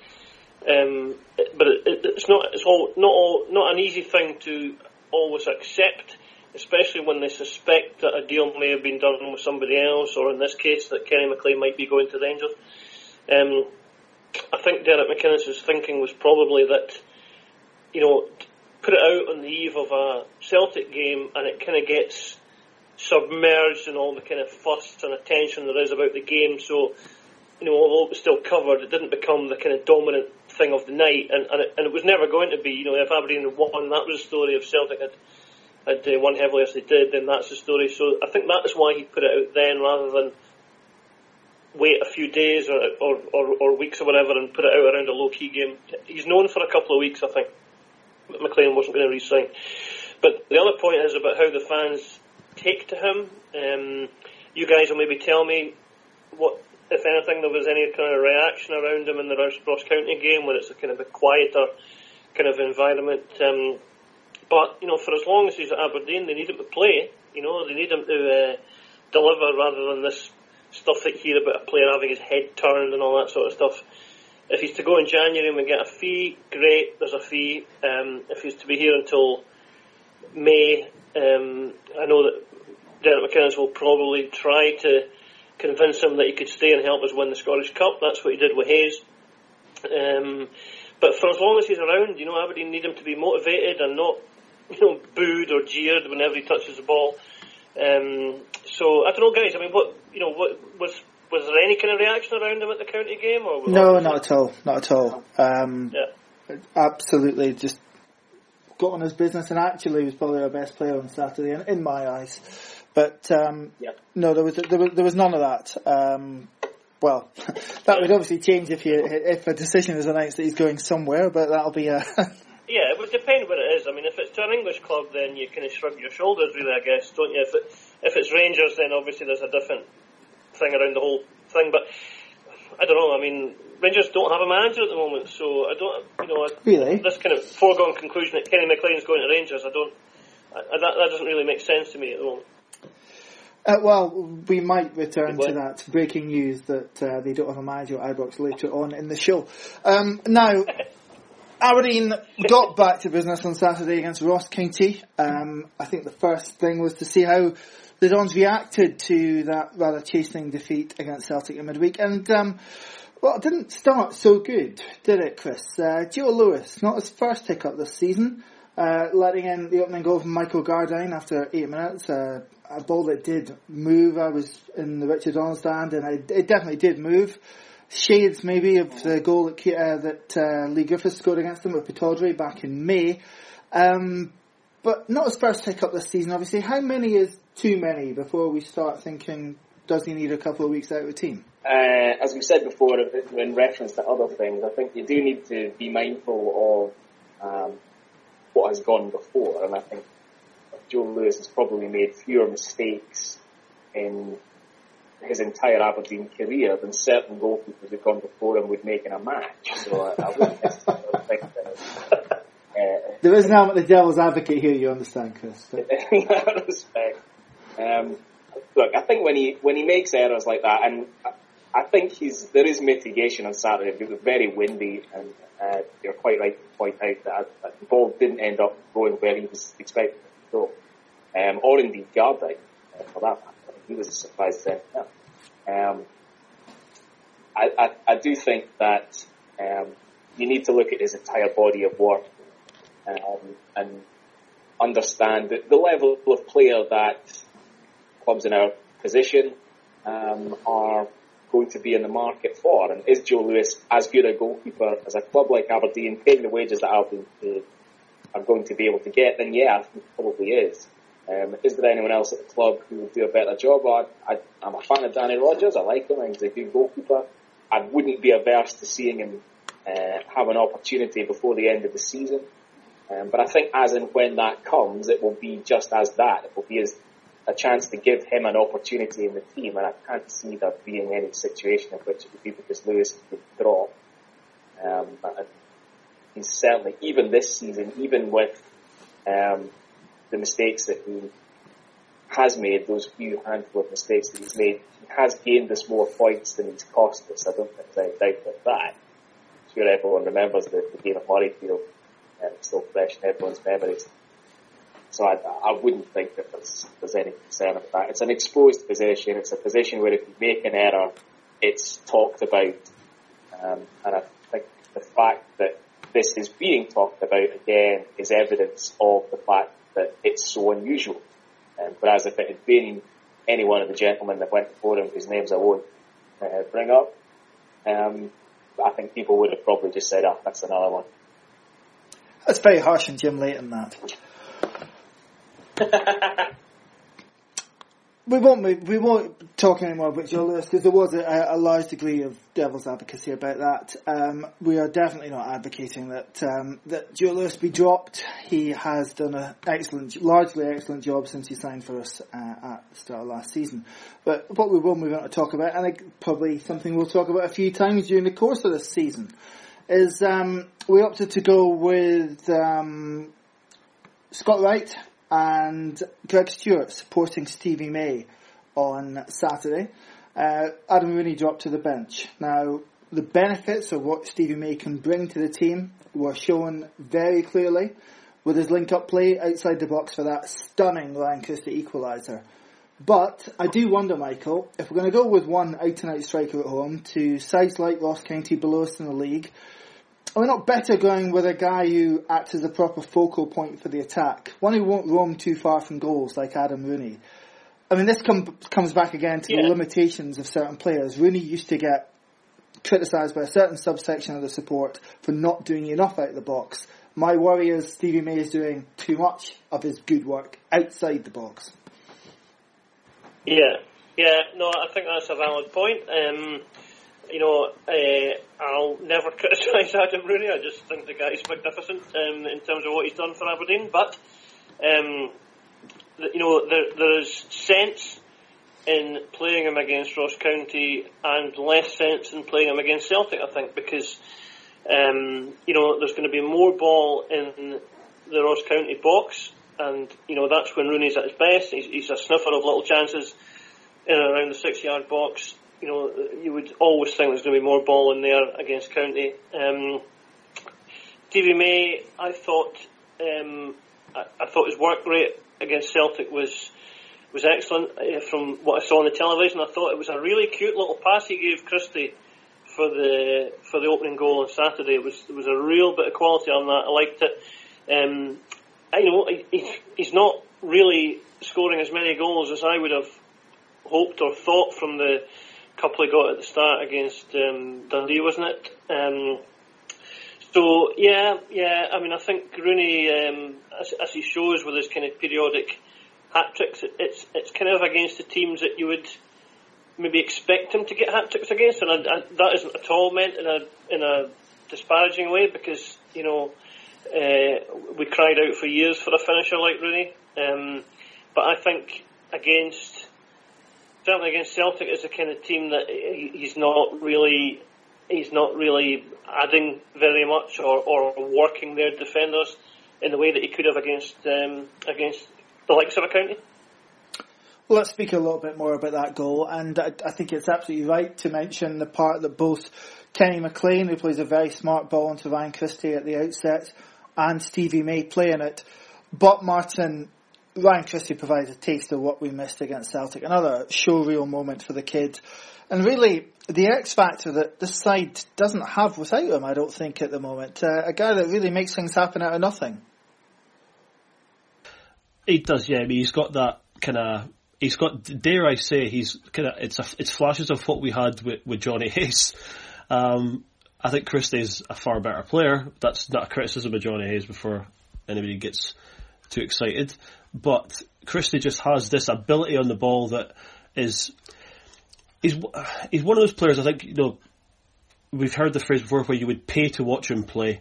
Um, but it, it's not it's all not all not an easy thing to always accept, especially when they suspect that a deal may have been done with somebody else, or in this case that Kenny McLean might be going to Rangers. Um, I think Derek McInnes' thinking was probably that, you know, put it out on the eve of a Celtic game and it kind of gets submerged in all the kind of fuss and attention there is about the game. So, you know, although it was still covered, it didn't become the kind of dominant thing of the night, and and it, and it was never going to be. You know, if Aberdeen had won, that was the story. If Celtic had had uh, won heavily as they did, then that's the story. So I think that is why he put it out then, rather than wait a few days or or, or, or weeks or whatever and put it out around a low key game. He's known for a couple of weeks, I think. McLean wasn't going to resign. But the other point is about how the fans take to him. Um, you guys will maybe tell me what, if anything, there was any kind of reaction around him in the Ross County game where it's a kind of a quieter kind of environment. Um, but, you know, for as long as he's at Aberdeen, they need him to play. You know, they need him to uh, deliver rather than this stuff that you hear about a player having his head turned and all that sort of stuff. If he's to go in January and we get a fee, great, there's a fee. Um, if he's to be here until May, um, I know that Derek McInnes will probably try to convince him that he could stay and help us win the Scottish Cup. That's what he did with Hayes. Um, but for as long as he's around, you know, Aberdeen need him to be motivated and not, you know, booed or jeered whenever he touches the ball. Um, so I don't know, guys. I mean, what you know, what was was there any kind of reaction around him at the county game? Or no, not at all. Not at all. Um, yeah. Absolutely, just got on his business, and actually was probably our best player on Saturday, in, in my eyes. But um, yeah. no, there was, there was there was none of that. Um, well, <laughs> that would obviously change if you if a decision is announced that he's going somewhere, but that'll be a. <laughs> yeah, it would depend what it is. I mean, if it's to an English club, then you kind of shrug your shoulders, really. I guess, don't you? If it, if it's Rangers, then obviously there's a different thing around the whole thing. But I don't know. I mean, Rangers don't have a manager at the moment, so I don't. You know, really this kind of foregone conclusion that Kenny McLean's going to Rangers. I don't. I, that, that doesn't really make sense to me at the moment. Uh, well, we might return to that breaking news that uh, they don't have a manager at Ibrox later on in the show. Um, now, <laughs> Aberdeen got back to business on Saturday against Ross County. Um, I think the first thing was to see how the Dons reacted to that rather chastening defeat against Celtic in midweek. And, um, well, it didn't start so good, did it, Chris? Uh, Joe Lewis, not his first hiccup this season, uh, letting in the opening goal from Michael Gardyne after eight minutes. Uh, a ball that did move. I was in the Richard Donald stand and I, it definitely did move. Shades maybe of the goal that, uh, that uh, Leigh Griffiths scored against them with Pittodrie back in May. Um, but not his first hiccup this season, obviously. How many is too many before we start thinking, does he need a couple of weeks out of the team? Uh, as we said before, in reference to other things, I think you do need to be mindful of um, what has gone before, and I think Joe Lewis has probably made fewer mistakes in his entire Aberdeen career than certain goalkeepers who've gone before him would make in a match. So I, I wouldn't necessarily think that. Uh, there is now the devil's advocate here, you understand, Chris. <laughs> in that respect, um, look, I think when he when he makes errors like that, and I think he's there is mitigation on Saturday. It was very windy, and uh, you're quite right to point out that, that, the ball didn't end up going where he was expecting it to go, um, or indeed Gardyne, uh, for that matter. He was a surprise then. Um, I, I, I do think that um, you need to look at his entire body of work um, and understand the level of player that clubs in our position um, are going to be in the market for. And is Joe Lewis as good a goalkeeper as a club like Aberdeen, paying the wages that Aberdeen are going to be able to get? Then yeah, I think probably is. Um, is there anyone else at the club who would do a better job? I, I'm a fan of Danny Rogers. I like him. He's a good goalkeeper. I wouldn't be averse to seeing him uh, have an opportunity before the end of the season. Um, but I think as and when that comes, it will be just as that. It will be as a chance to give him an opportunity in the team, and I can't see there being any situation in which it would be because Lewis would drop. Um, he's certainly, even this season, even with um, the mistakes that he has made, those few handful of mistakes that he's made, he has gained us more points than he's cost us. I don't think there's any doubt about that. I'm sure everyone remembers the, the game at Murrayfield. Uh, it's still fresh in everyone's memories. So I, I wouldn't think that there's, there's any concern about that. It's an exposed position. It's a position where if you make an error, it's talked about. Um, and I think the fact that this is being talked about again is evidence of the fact that it's so unusual. Um, whereas if it had been any one of the gentlemen that went before him, whose names I won't uh, bring up, um, I think people would have probably just said, oh, that's another one. That's very harsh on Jim Leighton, that. <laughs> we won't we won't talk anymore about Joe Lewis because there was a, a, large degree of devil's advocacy about that. Um, we are definitely not advocating that um, that Joe Lewis be dropped. He has done an excellent, largely excellent job since he signed for us uh, at the start of last season. But what we will move on to talk about, and probably something we'll talk about a few times during the course of this season, is um, we opted to go with um, Scott Wright and Greg Stewart supporting Stevie May on Saturday. Uh, Adam Rooney dropped to the bench. Now, the benefits of what Stevie May can bring to the team were shown very clearly with his link-up play outside the box for that stunning Lancaster equaliser. But I do wonder, Michael, if we're going to go with one out-and-out striker at home to sides like Ross County below us in the league, are we not better going with a guy who acts as a proper focal point for the attack? One who won't roam too far from goals like Adam Rooney. I mean, this com- comes back again to yeah. the limitations of certain players. Rooney used to get criticised by a certain subsection of the support for not doing enough out of the box. My worry is Stevie May is doing too much of his good work outside the box. Yeah, yeah, no, I think that's a valid point. Um, you know, uh, I'll never <laughs> criticise Adam Rooney. I just think the guy's magnificent um, in terms of what he's done for Aberdeen. But um, you know, there, there is sense in playing him against Ross County and less sense in playing him against Celtic. I think because um, you know there's going to be more ball in the Ross County box, and you know that's when Rooney's at his best. He's, he's a sniffer of little chances in and around the six-yard box you know, you would always think there's going to be more ball in there against County. Um, Stevie May, I thought, um, I, I, thought his work rate against Celtic was was excellent. Uh, from what I saw on the television, I thought it was a really cute little pass he gave Christie for the for the opening goal on Saturday. It was it was a real bit of quality on that. I liked it. Um, I, you know, he, he's not really scoring as many goals as I would have hoped or thought from the couple he got at the start against um, Dundee, wasn't it? Um, so yeah, yeah. I mean, I think Rooney, um, as, as, he shows with his kind of periodic hat tricks, it, it's it's kind of against the teams that you would maybe expect him to get hat tricks against, and I, I, that isn't at all meant in a in a disparaging way because you know uh, we cried out for years for a finisher like Rooney, um, but I think against certainly against Celtic is a kind of team that he's not really he's not really adding very much or, or working their defenders in the way that he could have against um, against the likes of a county. Well, let's speak a little bit more about that goal, and I, I think it's absolutely right to mention the part that both Kenny McLean, who plays a very smart ball into Ryan Christie at the outset, and Stevie May playing it. But Martin, Ryan Christie provided a taste of what we missed against Celtic. Another showreel moment for the kid. And really, the X factor that this side doesn't have without him, I don't think, at the moment. Uh, a guy that really makes things happen out of nothing. He does, yeah. I mean, he's got that kind of. He's got, dare I say, he's kind of. It's a, it's flashes of what we had with, with Johnny Hayes. Um, I think Christie's a far better player. That's not a criticism of Johnny Hayes before anybody gets too excited. But Christie just has this ability on the ball that is he's he's one of those players. I think you know we've heard the phrase before where you would pay to watch him play.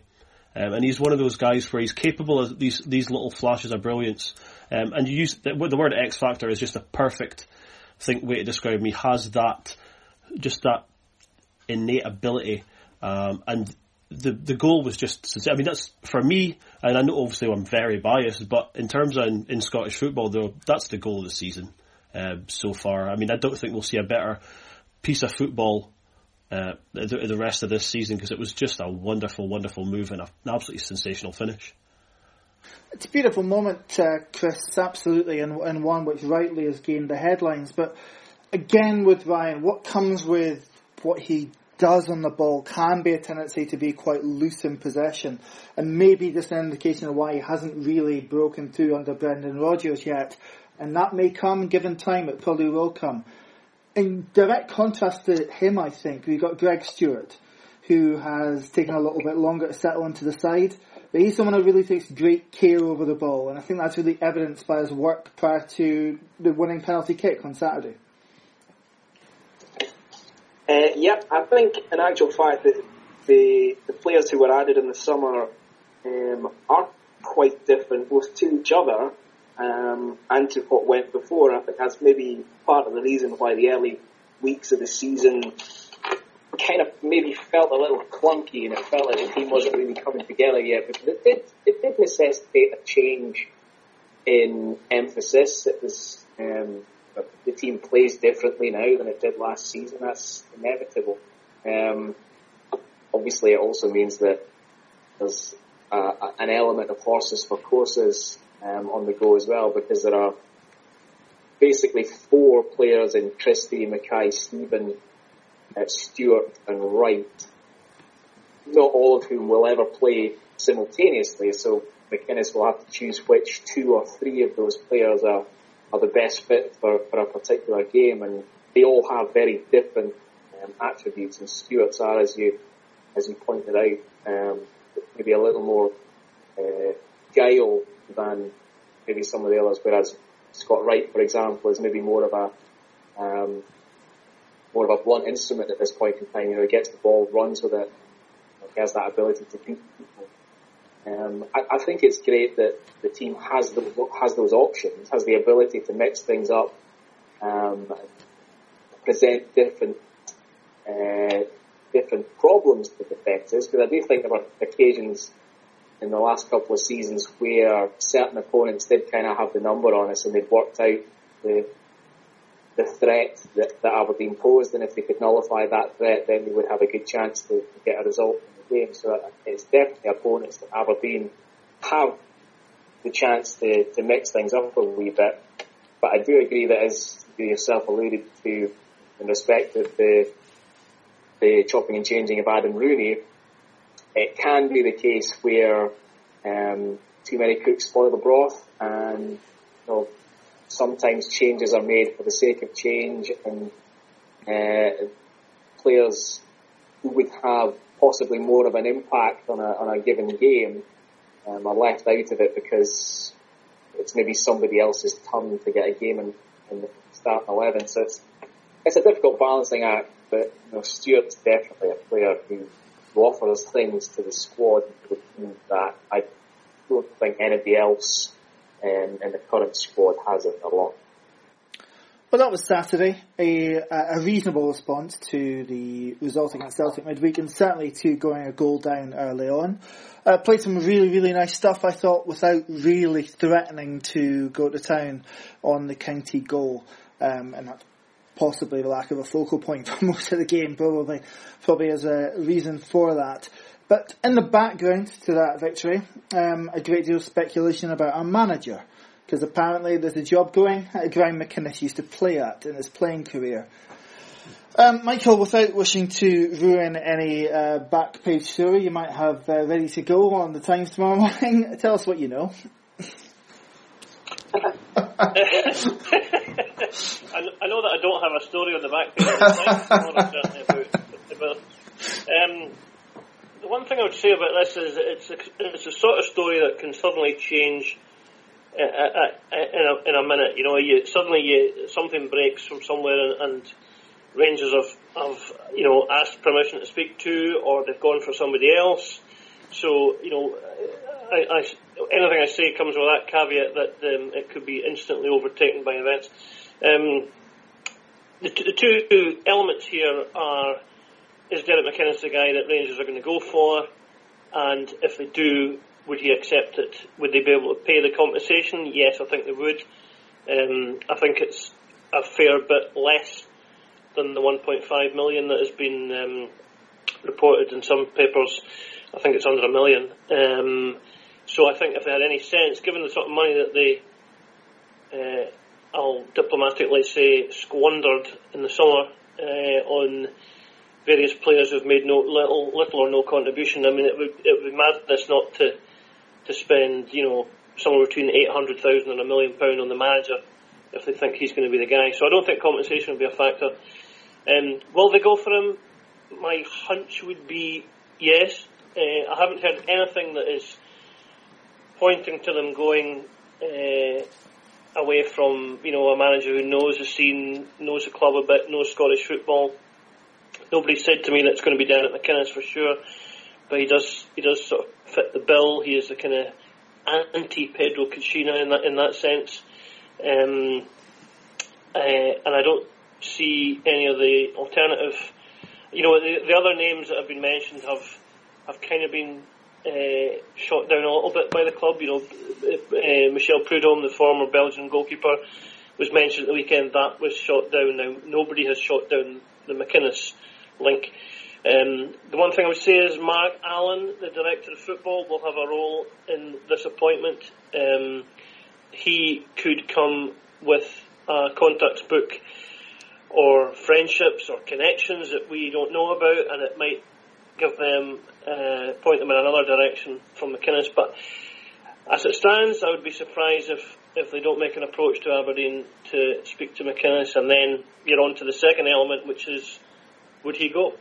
Um, and he's one of those guys where he's capable of these these little flashes of brilliance. Um, and you use the, the word X factor is just a perfect thing way to describe him. He has that just that innate ability. Um, and the the goal was just. I mean, that's for me, and I know obviously I'm very biased, but in terms of in, in Scottish football, though, that's the goal of the season uh, so far. I mean, I don't think we'll see a better piece of football uh, the, the, rest of this season because it was just a wonderful, wonderful move and an absolutely sensational finish. It's a beautiful moment, uh, Chris, absolutely, and, and one which rightly has gained the headlines. But again, with Ryan, what comes with what he does on the ball can be a tendency to be quite loose in possession, and maybe just an indication of why he hasn't really broken through under Brendan Rodgers yet. And that may come, given time, it probably will come in direct contrast to him, I think, we've got Greg Stewart, who has taken a little bit longer to settle into the side. But he's someone who really takes great care over the ball, and I think that's really evidenced by his work prior to the winning penalty kick on Saturday. Uh, yeah, I think in actual fact that the the players who were added in the summer um, are quite different both to each other um, and to what went before. I think that's maybe part of the reason why the early weeks of the season kind of maybe felt a little clunky and it felt like the team wasn't really coming together yet because it did, it did necessitate a change in emphasis. It was, um, the team plays differently now than it did last season. That's inevitable. Um, obviously it also means that there's uh, an element of horses for courses um, on the go as well because there are basically four players in Christie, Mackay-Steven, uh, Stewart and Wright, not all of whom will ever play simultaneously, so McInnes will have to choose which two or three of those players are, are the best fit for, for a particular game, and they all have very different um, attributes, and Stewart's are, as you, as you pointed out, um, maybe a little more uh, guile than maybe some of the others. Whereas Scott Wright, for example, is maybe more of a um, more of a blunt instrument at this point in time. You know, he gets the ball, runs with it, he has that ability to beat people. Um, I, I, think it's great that the team has the, has those options, has the ability to mix things up, um, present different uh, different problems to defences. Because I do think there were occasions in the last couple of seasons where certain opponents did kind of have the number on us and they'd worked out the the threat that, that Aberdeen posed and if they could nullify that threat then they would have a good chance to, to get a result in the game. So it's definitely opponents that Aberdeen have the chance to, to mix things up a wee bit. But I do agree that as you yourself alluded to in respect of the the chopping and changing of Adam Rooney, it can be the case where um, too many cooks spoil the broth, and you know, sometimes changes are made for the sake of change, and uh, players who would have possibly more of an impact on a, on a given game um, are left out of it because it's maybe somebody else's turn to get a game in, in the starting eleven. So it's it's a difficult balancing act, but you know, Stewart's definitely a player who who offers things to the squad that I don't think anybody else um, in the current squad has it a lot. Well, that was Saturday. A, a reasonable response to the result against Celtic midweek, and certainly to going a goal down early on. Uh, played some really, really nice stuff, I thought, without really threatening to go to town on the county goal. Um, and that's possibly the lack of a focal point <laughs> for most of the game, probably, probably as a reason for that. But in the background to that victory, um, a great deal of speculation about our manager, because apparently there's a job going at a ground McInnes used to play at in his playing career. Um, Michael, without wishing to ruin any uh, back page story you might have uh, ready to go on the Times tomorrow <laughs> morning, tell us what you know. <laughs> I, know that I don't have a story on the back page. um, the one thing I would say about this is it's a, it's a sort of story that can suddenly change in a, in a, minute. You know, you suddenly you, something breaks from somewhere and, and Rangers have, have you know asked permission to speak to, or they've gone for somebody else. So you know, I, I, anything I say comes with that caveat that um, it could be instantly overtaken by events. Um, the, t- the two elements here are: is Derek McInnes the guy that Rangers are going to go for? And if they do, would he accept it? Would they be able to pay the compensation? Yes, I think they would. Um, I think it's a fair bit less than the 1.5 million that has been um, reported in some papers. I think it's under a million. Um, so I think if they had any sense, given the sort of money that they, uh, I'll diplomatically say, squandered in the summer uh, on various players who've made no little, little or no contribution. I mean, it would it would be madness not to to spend, you know, somewhere between eight hundred thousand and a million pound on the manager if they think he's going to be the guy. So I don't think compensation will be a factor. Um, will they go for him? My hunch would be yes. Uh, I haven't heard anything that is pointing to them going uh, away from you know a manager who knows the scene, knows the club a bit, knows Scottish football. Nobody said to me that it's going to be down at McInnes for sure, but he does he does sort of fit the bill. He is the kind of anti Pedro Caixinha in that in that sense, um, uh, and I don't see any of the alternative. You know, the, the other names that have been mentioned have have kind of been uh, shot down a little bit by the club. You know, uh, Michel Preud'homme, the former Belgian goalkeeper, was mentioned at the weekend. That was shot down. Now nobody has shot down the McInnes link. Um, the one thing I would say is Mark Allen, the director of football, will have a role in this appointment. Um, he could come with a contacts book or friendships or connections that we don't know about, and it might give them uh, point them in another direction from McInnes. But as it stands, I would be surprised if if they don't make an approach to Aberdeen to speak to McInnes, and then you're on to the second element, which is would he go?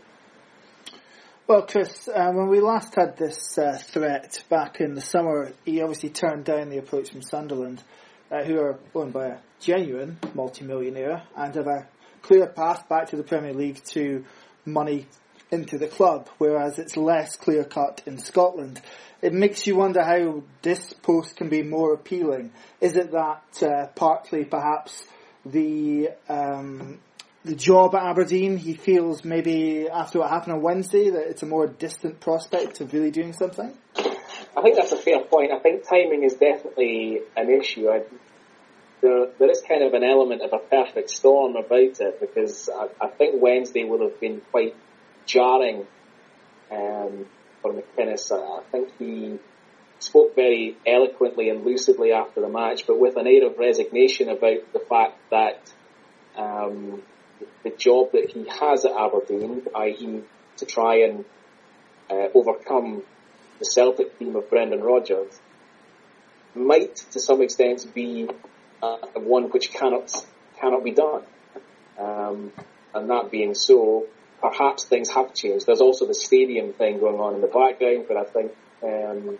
Well, Chris, uh, when we last had this uh, threat back in the summer, he obviously turned down the approach from Sunderland, uh, who are owned by a genuine multimillionaire and have a clear path back to the Premier League to money into the club, whereas it's less clear cut in Scotland. It makes you wonder how this post can be more appealing. Is it that uh, partly perhaps the um, the job at Aberdeen, he feels maybe after what happened on Wednesday that it's a more distant prospect of really doing something? I think that's a fair point. I think timing is definitely an issue. I, there, there is kind of an element of a perfect storm about it because I, I think Wednesday would have been quite jarring um, for McInnes. I think he spoke very eloquently and lucidly after the match, but with an air of resignation about the fact that um, the job that he has at Aberdeen, i.e. to try and uh, overcome the Celtic team of Brendan Rodgers, might to some extent be uh, one which cannot cannot be done. Um, and that being so, perhaps things have changed. There's also the stadium thing going on in the background, but I think um,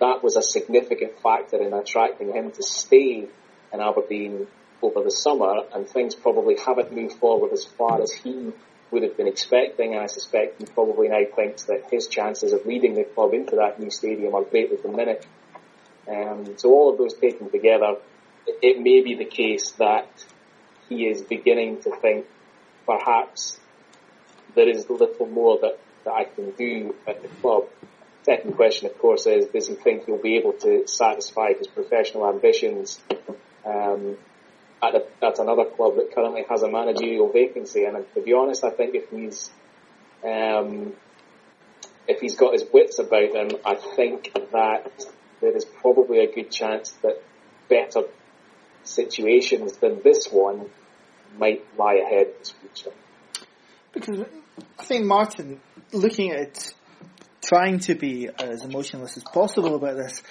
that was a significant factor in attracting him to stay in Aberdeen over the summer, and things probably haven't moved forward as far as he would have been expecting. And I suspect he probably now thinks that his chances of leading the club into that new stadium are greatly diminished. Um, so all of those taken together, it may be the case that he is beginning to think perhaps there is little more that, that I can do at the club. Second question, of course, is does he think he'll be able to satisfy his professional ambitions um, at, a, at another club that currently has a managerial vacancy. And to be honest, I think if he's um, if he's got his wits about him, I think that there is probably a good chance that better situations than this one might lie ahead in his future. Because I think Martin, looking at trying to be as emotionless as possible about this,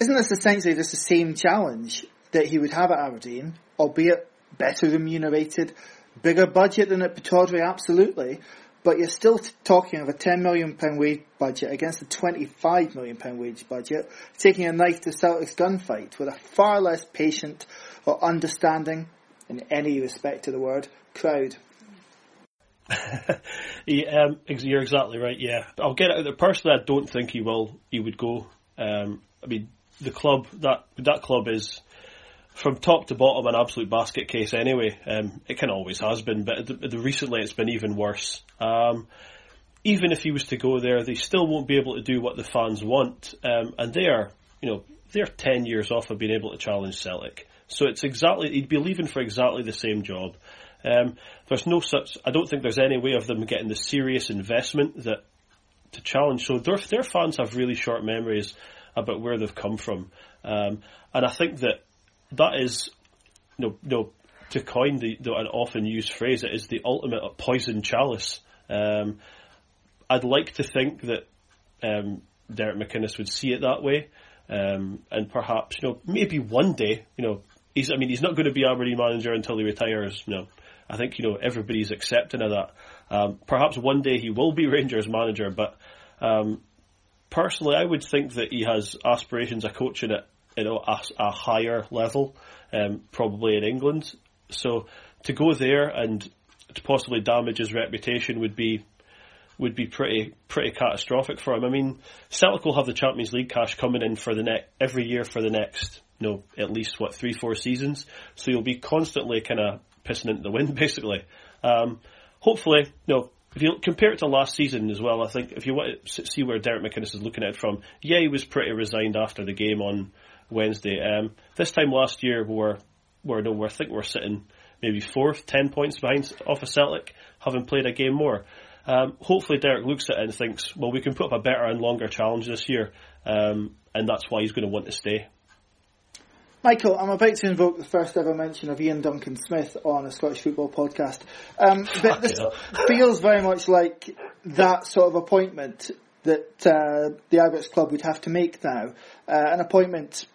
isn't this essentially just the same challenge that he would have at Aberdeen, albeit better remunerated, bigger budget than at Pittodrie, absolutely, but you're still t- talking of a £10 million wage budget against a £25 million wage budget, taking a knife to Celtic's gunfight with a far less patient or understanding, in any respect to the word, crowd. <laughs> he, um, you're exactly right. Yeah, I'll get it. Personally, I don't think he will. He would go. Um, I mean, the club that that club is from top to bottom an absolute basket case. Anyway, um, it kind of always has been, but the, the, recently it's been even worse. Um, even if he was to go there, they still won't be able to do what the fans want, um, and they are, you know, they're ten years off of being able to challenge Celtic. So it's exactly he'd be leaving for exactly the same job. Um, there's no such. I don't think there's any way of them getting the serious investment that to challenge. So their their fans have really short memories about where they've come from, um, and I think that that is, you know to coin the, the, an often used phrase, it is the ultimate poison chalice. Um, I'd like to think that um, Derek McInnes would see it that way, um, and perhaps you know maybe one day, you know, he's I mean he's not going to be Aberdeen manager until he retires. You know, I think you know everybody's accepting of that. Um, perhaps one day he will be <laughs> Rangers manager, but um, personally, I would think that he has aspirations of coaching at you know a, a higher level, um, probably in England. So to go there and to possibly damage his reputation would be would be pretty pretty catastrophic for him. I mean, Celtic will have the Champions League cash coming in for the next every year for the next you know at least what three four seasons. So you'll be constantly kind of pissing into the wind, <laughs> basically. Um, hopefully, you know, if you compare it to last season as well, I think if you want to see where Derek McInnes is looking at it from, yeah, he was pretty resigned after the game on Wednesday. Um, this time last year, we were, we're, no, we're, I think we're sitting maybe fourth, ten points behind off of Celtic, having played a game more. Um, hopefully Derek looks at it and thinks, well, we can put up a better and longer challenge this year, um, and that's why he's going to want to stay. Michael, I'm about to invoke the first ever mention of Iain Duncan Smith on a Scottish football podcast. Um, but this <laughs> feels very much like that sort of appointment that uh, the Ibrox club would have to make now. Uh, an appointment.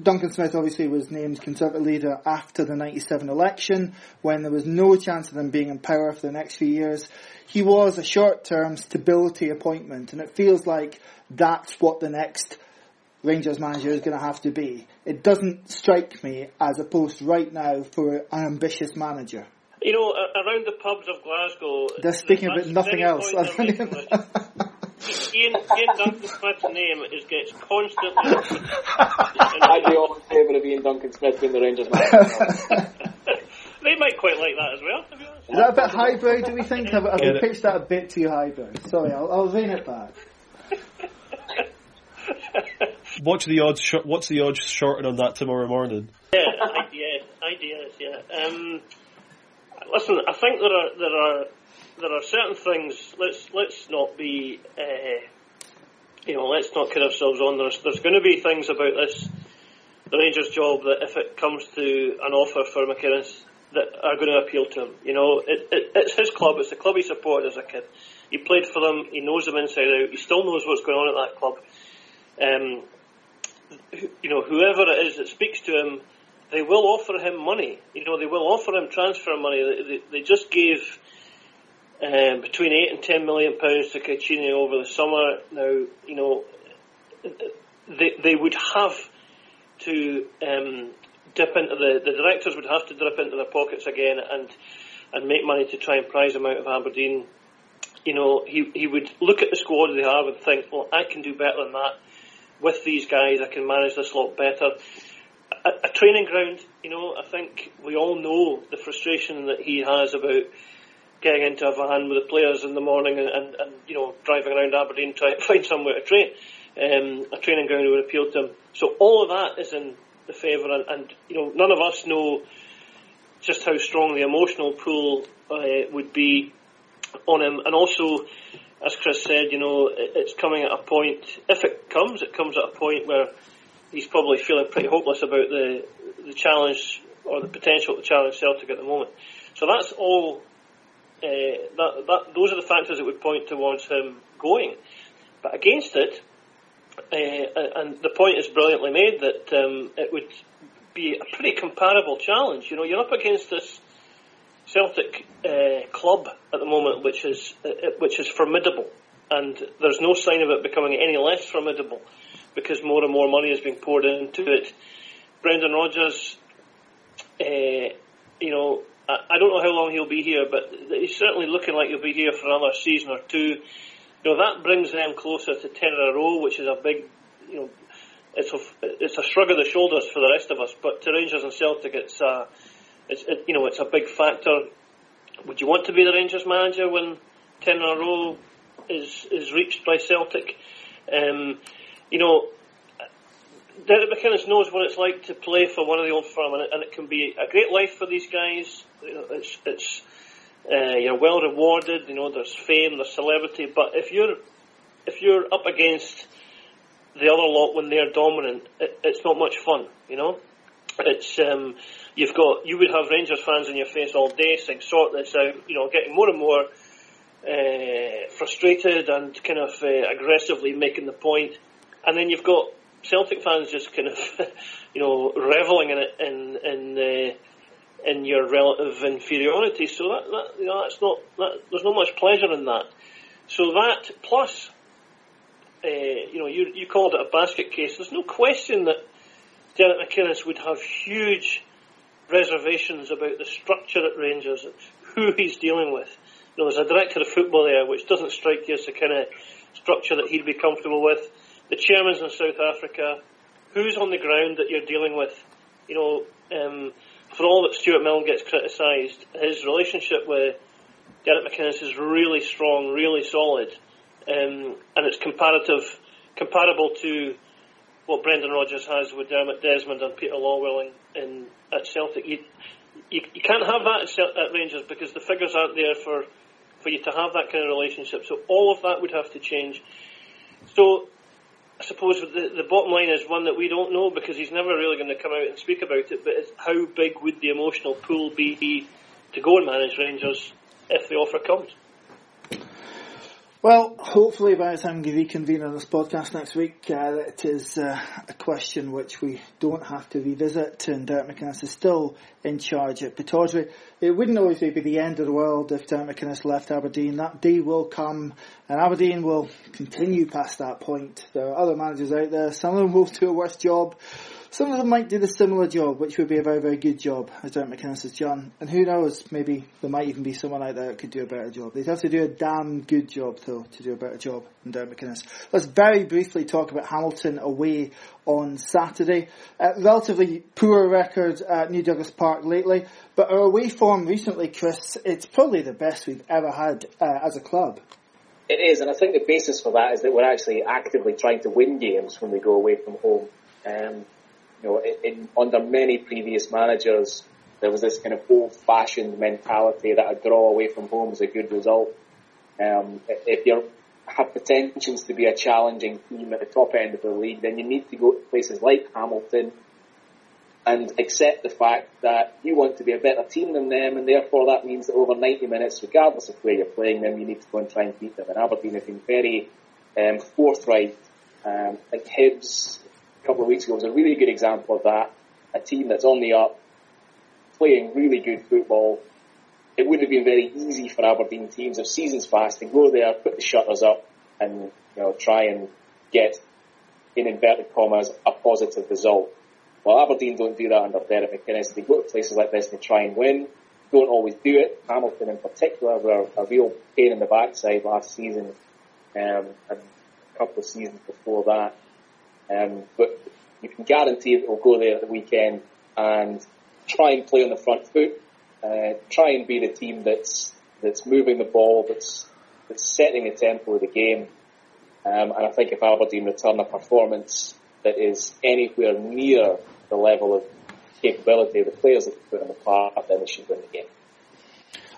Duncan Smith obviously was named Conservative leader after the 97 election when there was no chance of them being in power for the next few years. He was a short-term stability appointment and it feels like that's what the next Rangers manager is going to have to be. It doesn't strike me as a post right now for an ambitious manager. You know, around the pubs of Glasgow, they're speaking about nothing else. <laughs> Iain, Iain Duncan Smith's name is gets constantly. <laughs> I'd be all in favour of Iain Duncan Smith being the Rangers manager. they might quite like that as well. To be honest. Is that a bit highbrow? Do we think? Have, have we pitched that a bit too highbrow? Sorry, I'll, I'll rein it back. <laughs> What's the odds? Sh- what's the odds shorting on that tomorrow morning? Yeah, ideas, ideas. Yeah. Um, listen, I think there are there are there are certain things. Let's let's not be. Uh, you know, let's not kid ourselves on. There's there's going to be things about this the Rangers job that if it comes to an offer for McInnes that are going to appeal to him. You know, it, it, it's his club. It's the club he supported as a kid. He played for them. He knows them inside out. He still knows what's going on at that club. Um, you know, whoever it is that speaks to him, they will offer him money. You know, they will offer him transfer money. They, they, they just gave um, between eight and ten million pounds to Caixinha over the summer. Now, you know, they they would have to um, dip into the the directors would have to dip into their pockets again and and make money to try and prize him out of Aberdeen. You know, he he would look at the squad they have and think, well, I can do better than that with these guys, I can manage this lot better. A, a, training ground, you know, I think we all know the frustration that he has about getting into a van with the players in the morning and, and, and you know, driving around Aberdeen trying to <laughs> find somewhere to train. Um, a training ground would appeal to him. So all of that is in the favour, and, and, you know, none of us know just how strong the emotional pull uh, would be on him, and also as Chris said, you know, it's coming at a point, if it comes, it comes at a point where he's probably feeling pretty hopeless about the, the challenge or the potential to challenge Celtic at the moment. So that's all, uh, that, that, those are the factors that would point towards him going. But against it, uh, and the point is brilliantly made that um, it would be a pretty comparable challenge. You know, you're up against this Celtic uh, club at the moment, which is which is formidable, and there's no sign of it becoming any less formidable because more and more money is being poured into it. Brendan Rodgers, you know, I, don't know how long he'll be here, but he's certainly looking like he'll be here for another season or two. You know that brings them closer to ten in a row, which is a big, you know, it's a it's a shrug of the shoulders for the rest of us. But to Rangers and Celtic, it's a, it's it, you know it's a big factor. Would you want to be the Rangers manager when ten in a row is is reached by Celtic? Um, you know, Derek McInnes knows what it's like to play for one of the old firm, and it, and it can be a great life for these guys. It's it's uh, you're well rewarded. You know, there's fame, there's celebrity, but if you're if you're up against the other lot when they're dominant, it, it's not much fun. You know, it's um, you've got you would have Rangers fans in your face all day saying sort this out. You know, getting more and more uh, frustrated and kind of uh, aggressively making the point, and then you've got Celtic fans just kind of, <laughs> you know, reveling in it in in uh, in your relative inferiority. So that, that you know that's not that, there's not much pleasure in that. So that plus, uh, you know, you you called it a basket case. There's no question that Derek McInnes would have huge reservations about the structure at Rangers, who he's dealing with. You know, there's a director of football there, which doesn't strike you as the kind of structure that he'd be comfortable with the chairman's in South Africa, who's on the ground that you're dealing with. You know, um, for all that Stewart Milne gets criticised, his relationship with Derek McInnes is really strong, really solid, um, and it's comparative, comparable to what Brendan Rodgers has with Dermot Desmond and Peter Lawwell in, in at Celtic. You, you, you can't have that at, Rangers because the figures aren't there for for you to have that kind of relationship. So all of that would have to change. So I suppose the, the bottom line is one that we don't know because he's never really going to come out and speak about it. But how big would the emotional pool be to go and manage Rangers if the offer comes? Well, hopefully by the time we reconvene on this podcast next week, uh, it is uh, a question which we don't have to revisit, and Derek McInnes is still in charge at Pittodrie. It wouldn't always be the end of the world if Derek McInnes left Aberdeen. That day will come, and Aberdeen will continue past that point. There are other managers out there. Some of them will do a worse job. Some of them might do the similar job, which would be a very, very good job, as Derek McInnes has done. And who knows, maybe there might even be someone out there that could do a better job. They'd have to do a damn good job, though, to do a better job than Derek McInnes. Let's very briefly talk about Hamilton away on Saturday. Uh, relatively poor record at New Douglas Park lately, but our away form recently, Chris, it's probably the best we've ever had uh, as a club. It is, and I think the basis for that is that we're actually actively trying to win games when we go away from home. Um, know, in, under many previous managers, there was this kind of old-fashioned mentality that a draw away from home is a good result. Um, if you have pretensions to be a challenging team at the top end of the league, then you need to go to places like Hamilton and accept the fact that you want to be a better team than them, and therefore that means that over 90 minutes, regardless of where you're playing them, you need to go and try and beat them. And Aberdeen have been very um, forthright. Um, like Hibs a couple of weeks ago was a really good example of that. A team that's on the up, playing really good football. It would have been very easy for Aberdeen teams of seasons past to go there, put the shutters up, and you know try and get, in inverted commas, a positive result. Well, Aberdeen don't do that under Derek McInnes. They go to places like this and try and win. Don't always do it. Hamilton, in particular, were a real pain in the backside last season um, and a couple of seasons before that. Um, but you can guarantee that we'll go there at the weekend and try and play on the front foot. Uh, try and be the team that's that's moving the ball, that's that's setting the tempo of the game. Um, and I think if Aberdeen return a performance that is anywhere near the level of capability of the players that they put on the park, then they should win the game.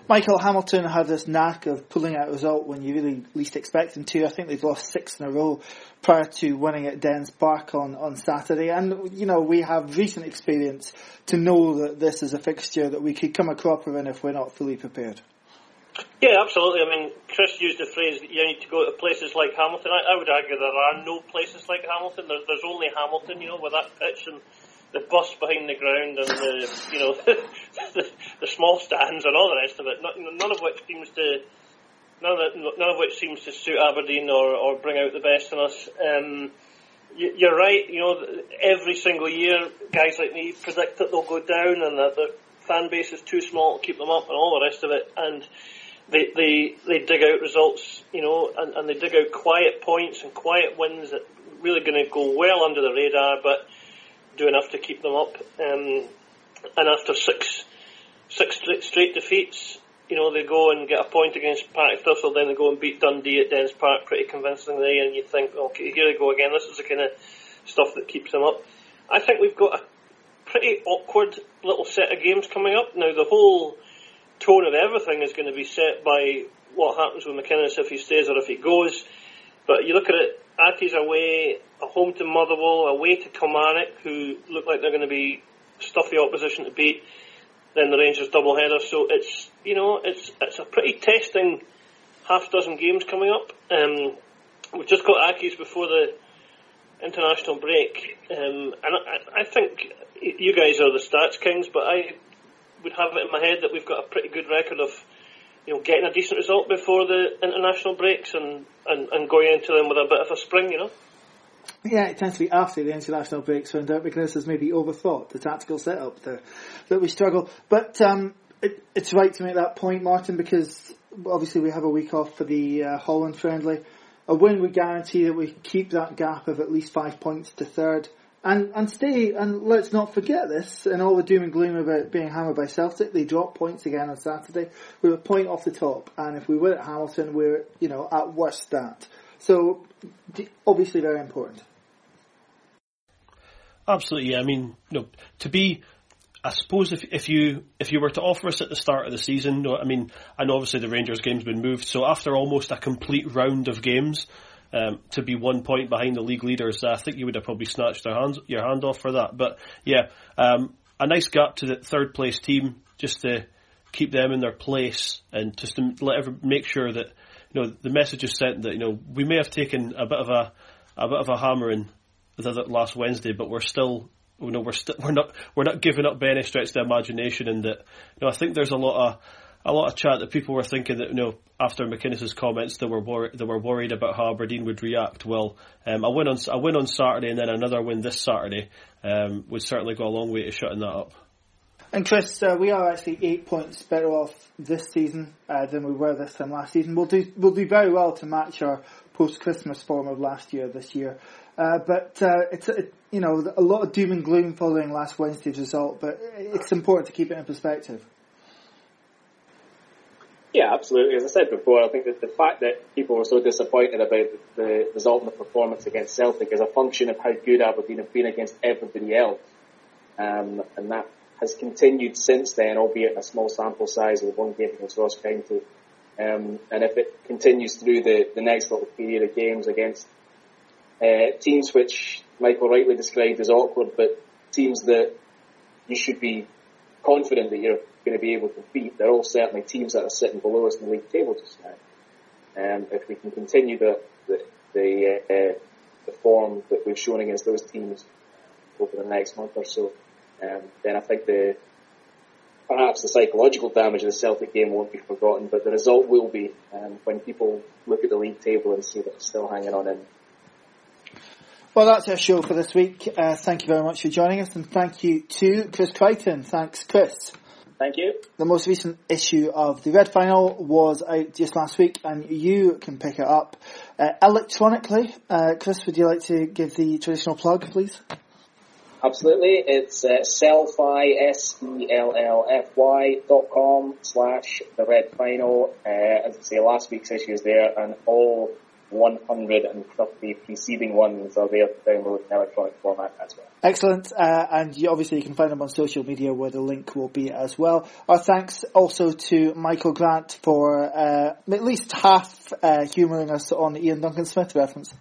Michael Hamilton had this knack of pulling out a result when you really least expect them to. I think they've lost six in a row prior to winning at Dens Park on, on Saturday. And, you know, we have recent experience to know that this is a fixture that we could come a cropper in if we're not fully prepared. Yeah, absolutely. I mean, Chris used the phrase that you need to go to places like Hamilton. I, I would argue there are no places like Hamilton. There, there's only Hamilton, you know, with that pitch and the bus behind the ground and the you know <laughs> the, the, small stands and all the rest of it. None of which seems to none of, none of which seems to suit Aberdeen or, or bring out the best in us. Um, you, are right. You know, every single year, guys like me predict that they'll go down and that they're fan base is too small to keep them up, and all the rest of it. And they they they dig out results, you know, and, and they dig out quiet points and quiet wins that really going to go well under the radar, but do enough to keep them up. Um, and after six six straight defeats, you know, they go and get a point against Partick Thistle, then they go and beat Dundee at Dens Park pretty convincingly, and you think, okay, here they go again. This is the kind of stuff that keeps them up. I think we've got a pretty awkward little set of games coming up. Now, the whole tone of everything is going to be set by what happens with McInnes if he stays or if he goes. But you look at it, Accies away, a home to Motherwell, away to Kilmarnock, who look like they're going to be stuffy opposition to beat. Then the Rangers double header. So it's you know it's it's a pretty testing half dozen games coming up. Um, we've just got Accies before the international break, um, and I, I think you guys are the stats kings, but I would have it in my head that we've got a pretty good record of you know getting a decent result before the international breaks and, and, and going into them with a bit of a spring, you know. Yeah, it tends to be after the international breaks when Derek McInnes has maybe overthought the tactical setup there that we struggle. But um, it, it's right to make that point, Martin, because obviously we have a week off for the uh, Holland friendly. A win would guarantee that we keep that gap of at least five points to third. And, and stay, and let's not forget this, and all the doom and gloom about being hammered by Celtic, they dropped points again on Saturday. We were a point off the top, and if we were at Hamilton, we're, you know, at worst that. So, obviously very important. Absolutely. I mean, you know, to be, I suppose if if you if you were to offer us at the start of the season, I mean, know obviously the Rangers game's been moved, so after almost a complete round of games, um, to be one point behind the league leaders, I think you would have probably snatched hands, your hand off for that. But yeah, um, a nice gap to the third place team just to keep them in their place and just to let every, make sure that know the message is sent that you know we may have taken a bit of a a bit of a hammering last Wednesday, but we're still you know we're still we're not we're not giving up by any stretch of the imagination, and that you know I think there's a lot of a lot of chat that people were thinking that you know after McInnes's comments they were wor- they were worried about how Aberdeen would react. Well, um, a win on a win on Saturday and then another win this Saturday um, would certainly go a long way to shutting that up. And Chris, uh, we are actually eight points better off this season uh, than we were this time last season. We'll do we'll do very well to match our post Christmas form of last year this year. Uh, but uh, it's it, you know a lot of doom and gloom following last Wednesday's result, but it's important to keep it in perspective. Yeah, absolutely. As I said before, I think that the fact that people were so disappointed about the result and the performance against Celtic is a function of how good Aberdeen have been against everybody else. Um, and that has continued since then, albeit a small sample size with one game against Ross County. Um, and if it continues through the, the next little period of games against uh, teams which Michael rightly described as awkward, but teams that you should be confident that you're going to be able to beat. They're all certainly teams that are sitting below us in the league table just now. Um, if we can continue the the the, uh, the form that we've shown against those teams over the next month or so, um, then I think the perhaps the psychological damage of the Celtic game won't be forgotten, but the result will be um, when people look at the league table and see that it's still hanging on in. Well, that's our show for this week. Uh, thank you very much for joining us, and thank you to Chris Crighton. Thanks, Chris. Thank you. The most recent issue of the Red Final was out just last week, and you can pick it up uh, electronically. Uh, Chris, would you like to give the traditional plug, please? Absolutely. It's uh, sellfy, S-E-L-L-F-Y dot com slash the Red Final. Uh, as I say, last week's issue is there, and all 130 preceding ones are there to download in electronic format as well. Excellent, uh, and you, obviously you can find them on social media where the link will be as well. Our thanks also to Michael Grant for uh, at least half uh, humouring us on the Iain Duncan Smith reference.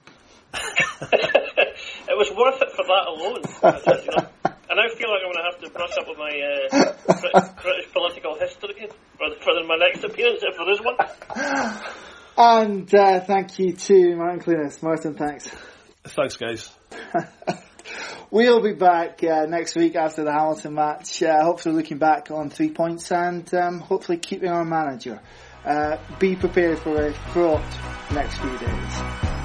<laughs> it was worth it for that alone. <laughs> you know? And I feel like I'm going to have to brush up with my uh, British political history for, for my next appearance, if there is one. And uh, thank you to Martin Clunas. Martin, thanks. Thanks, guys. <laughs> we'll be back uh, next week after the Hamilton match. Uh, hopefully, looking back on three points and um, hopefully keeping our manager. Uh, be prepared for a fraught next few days.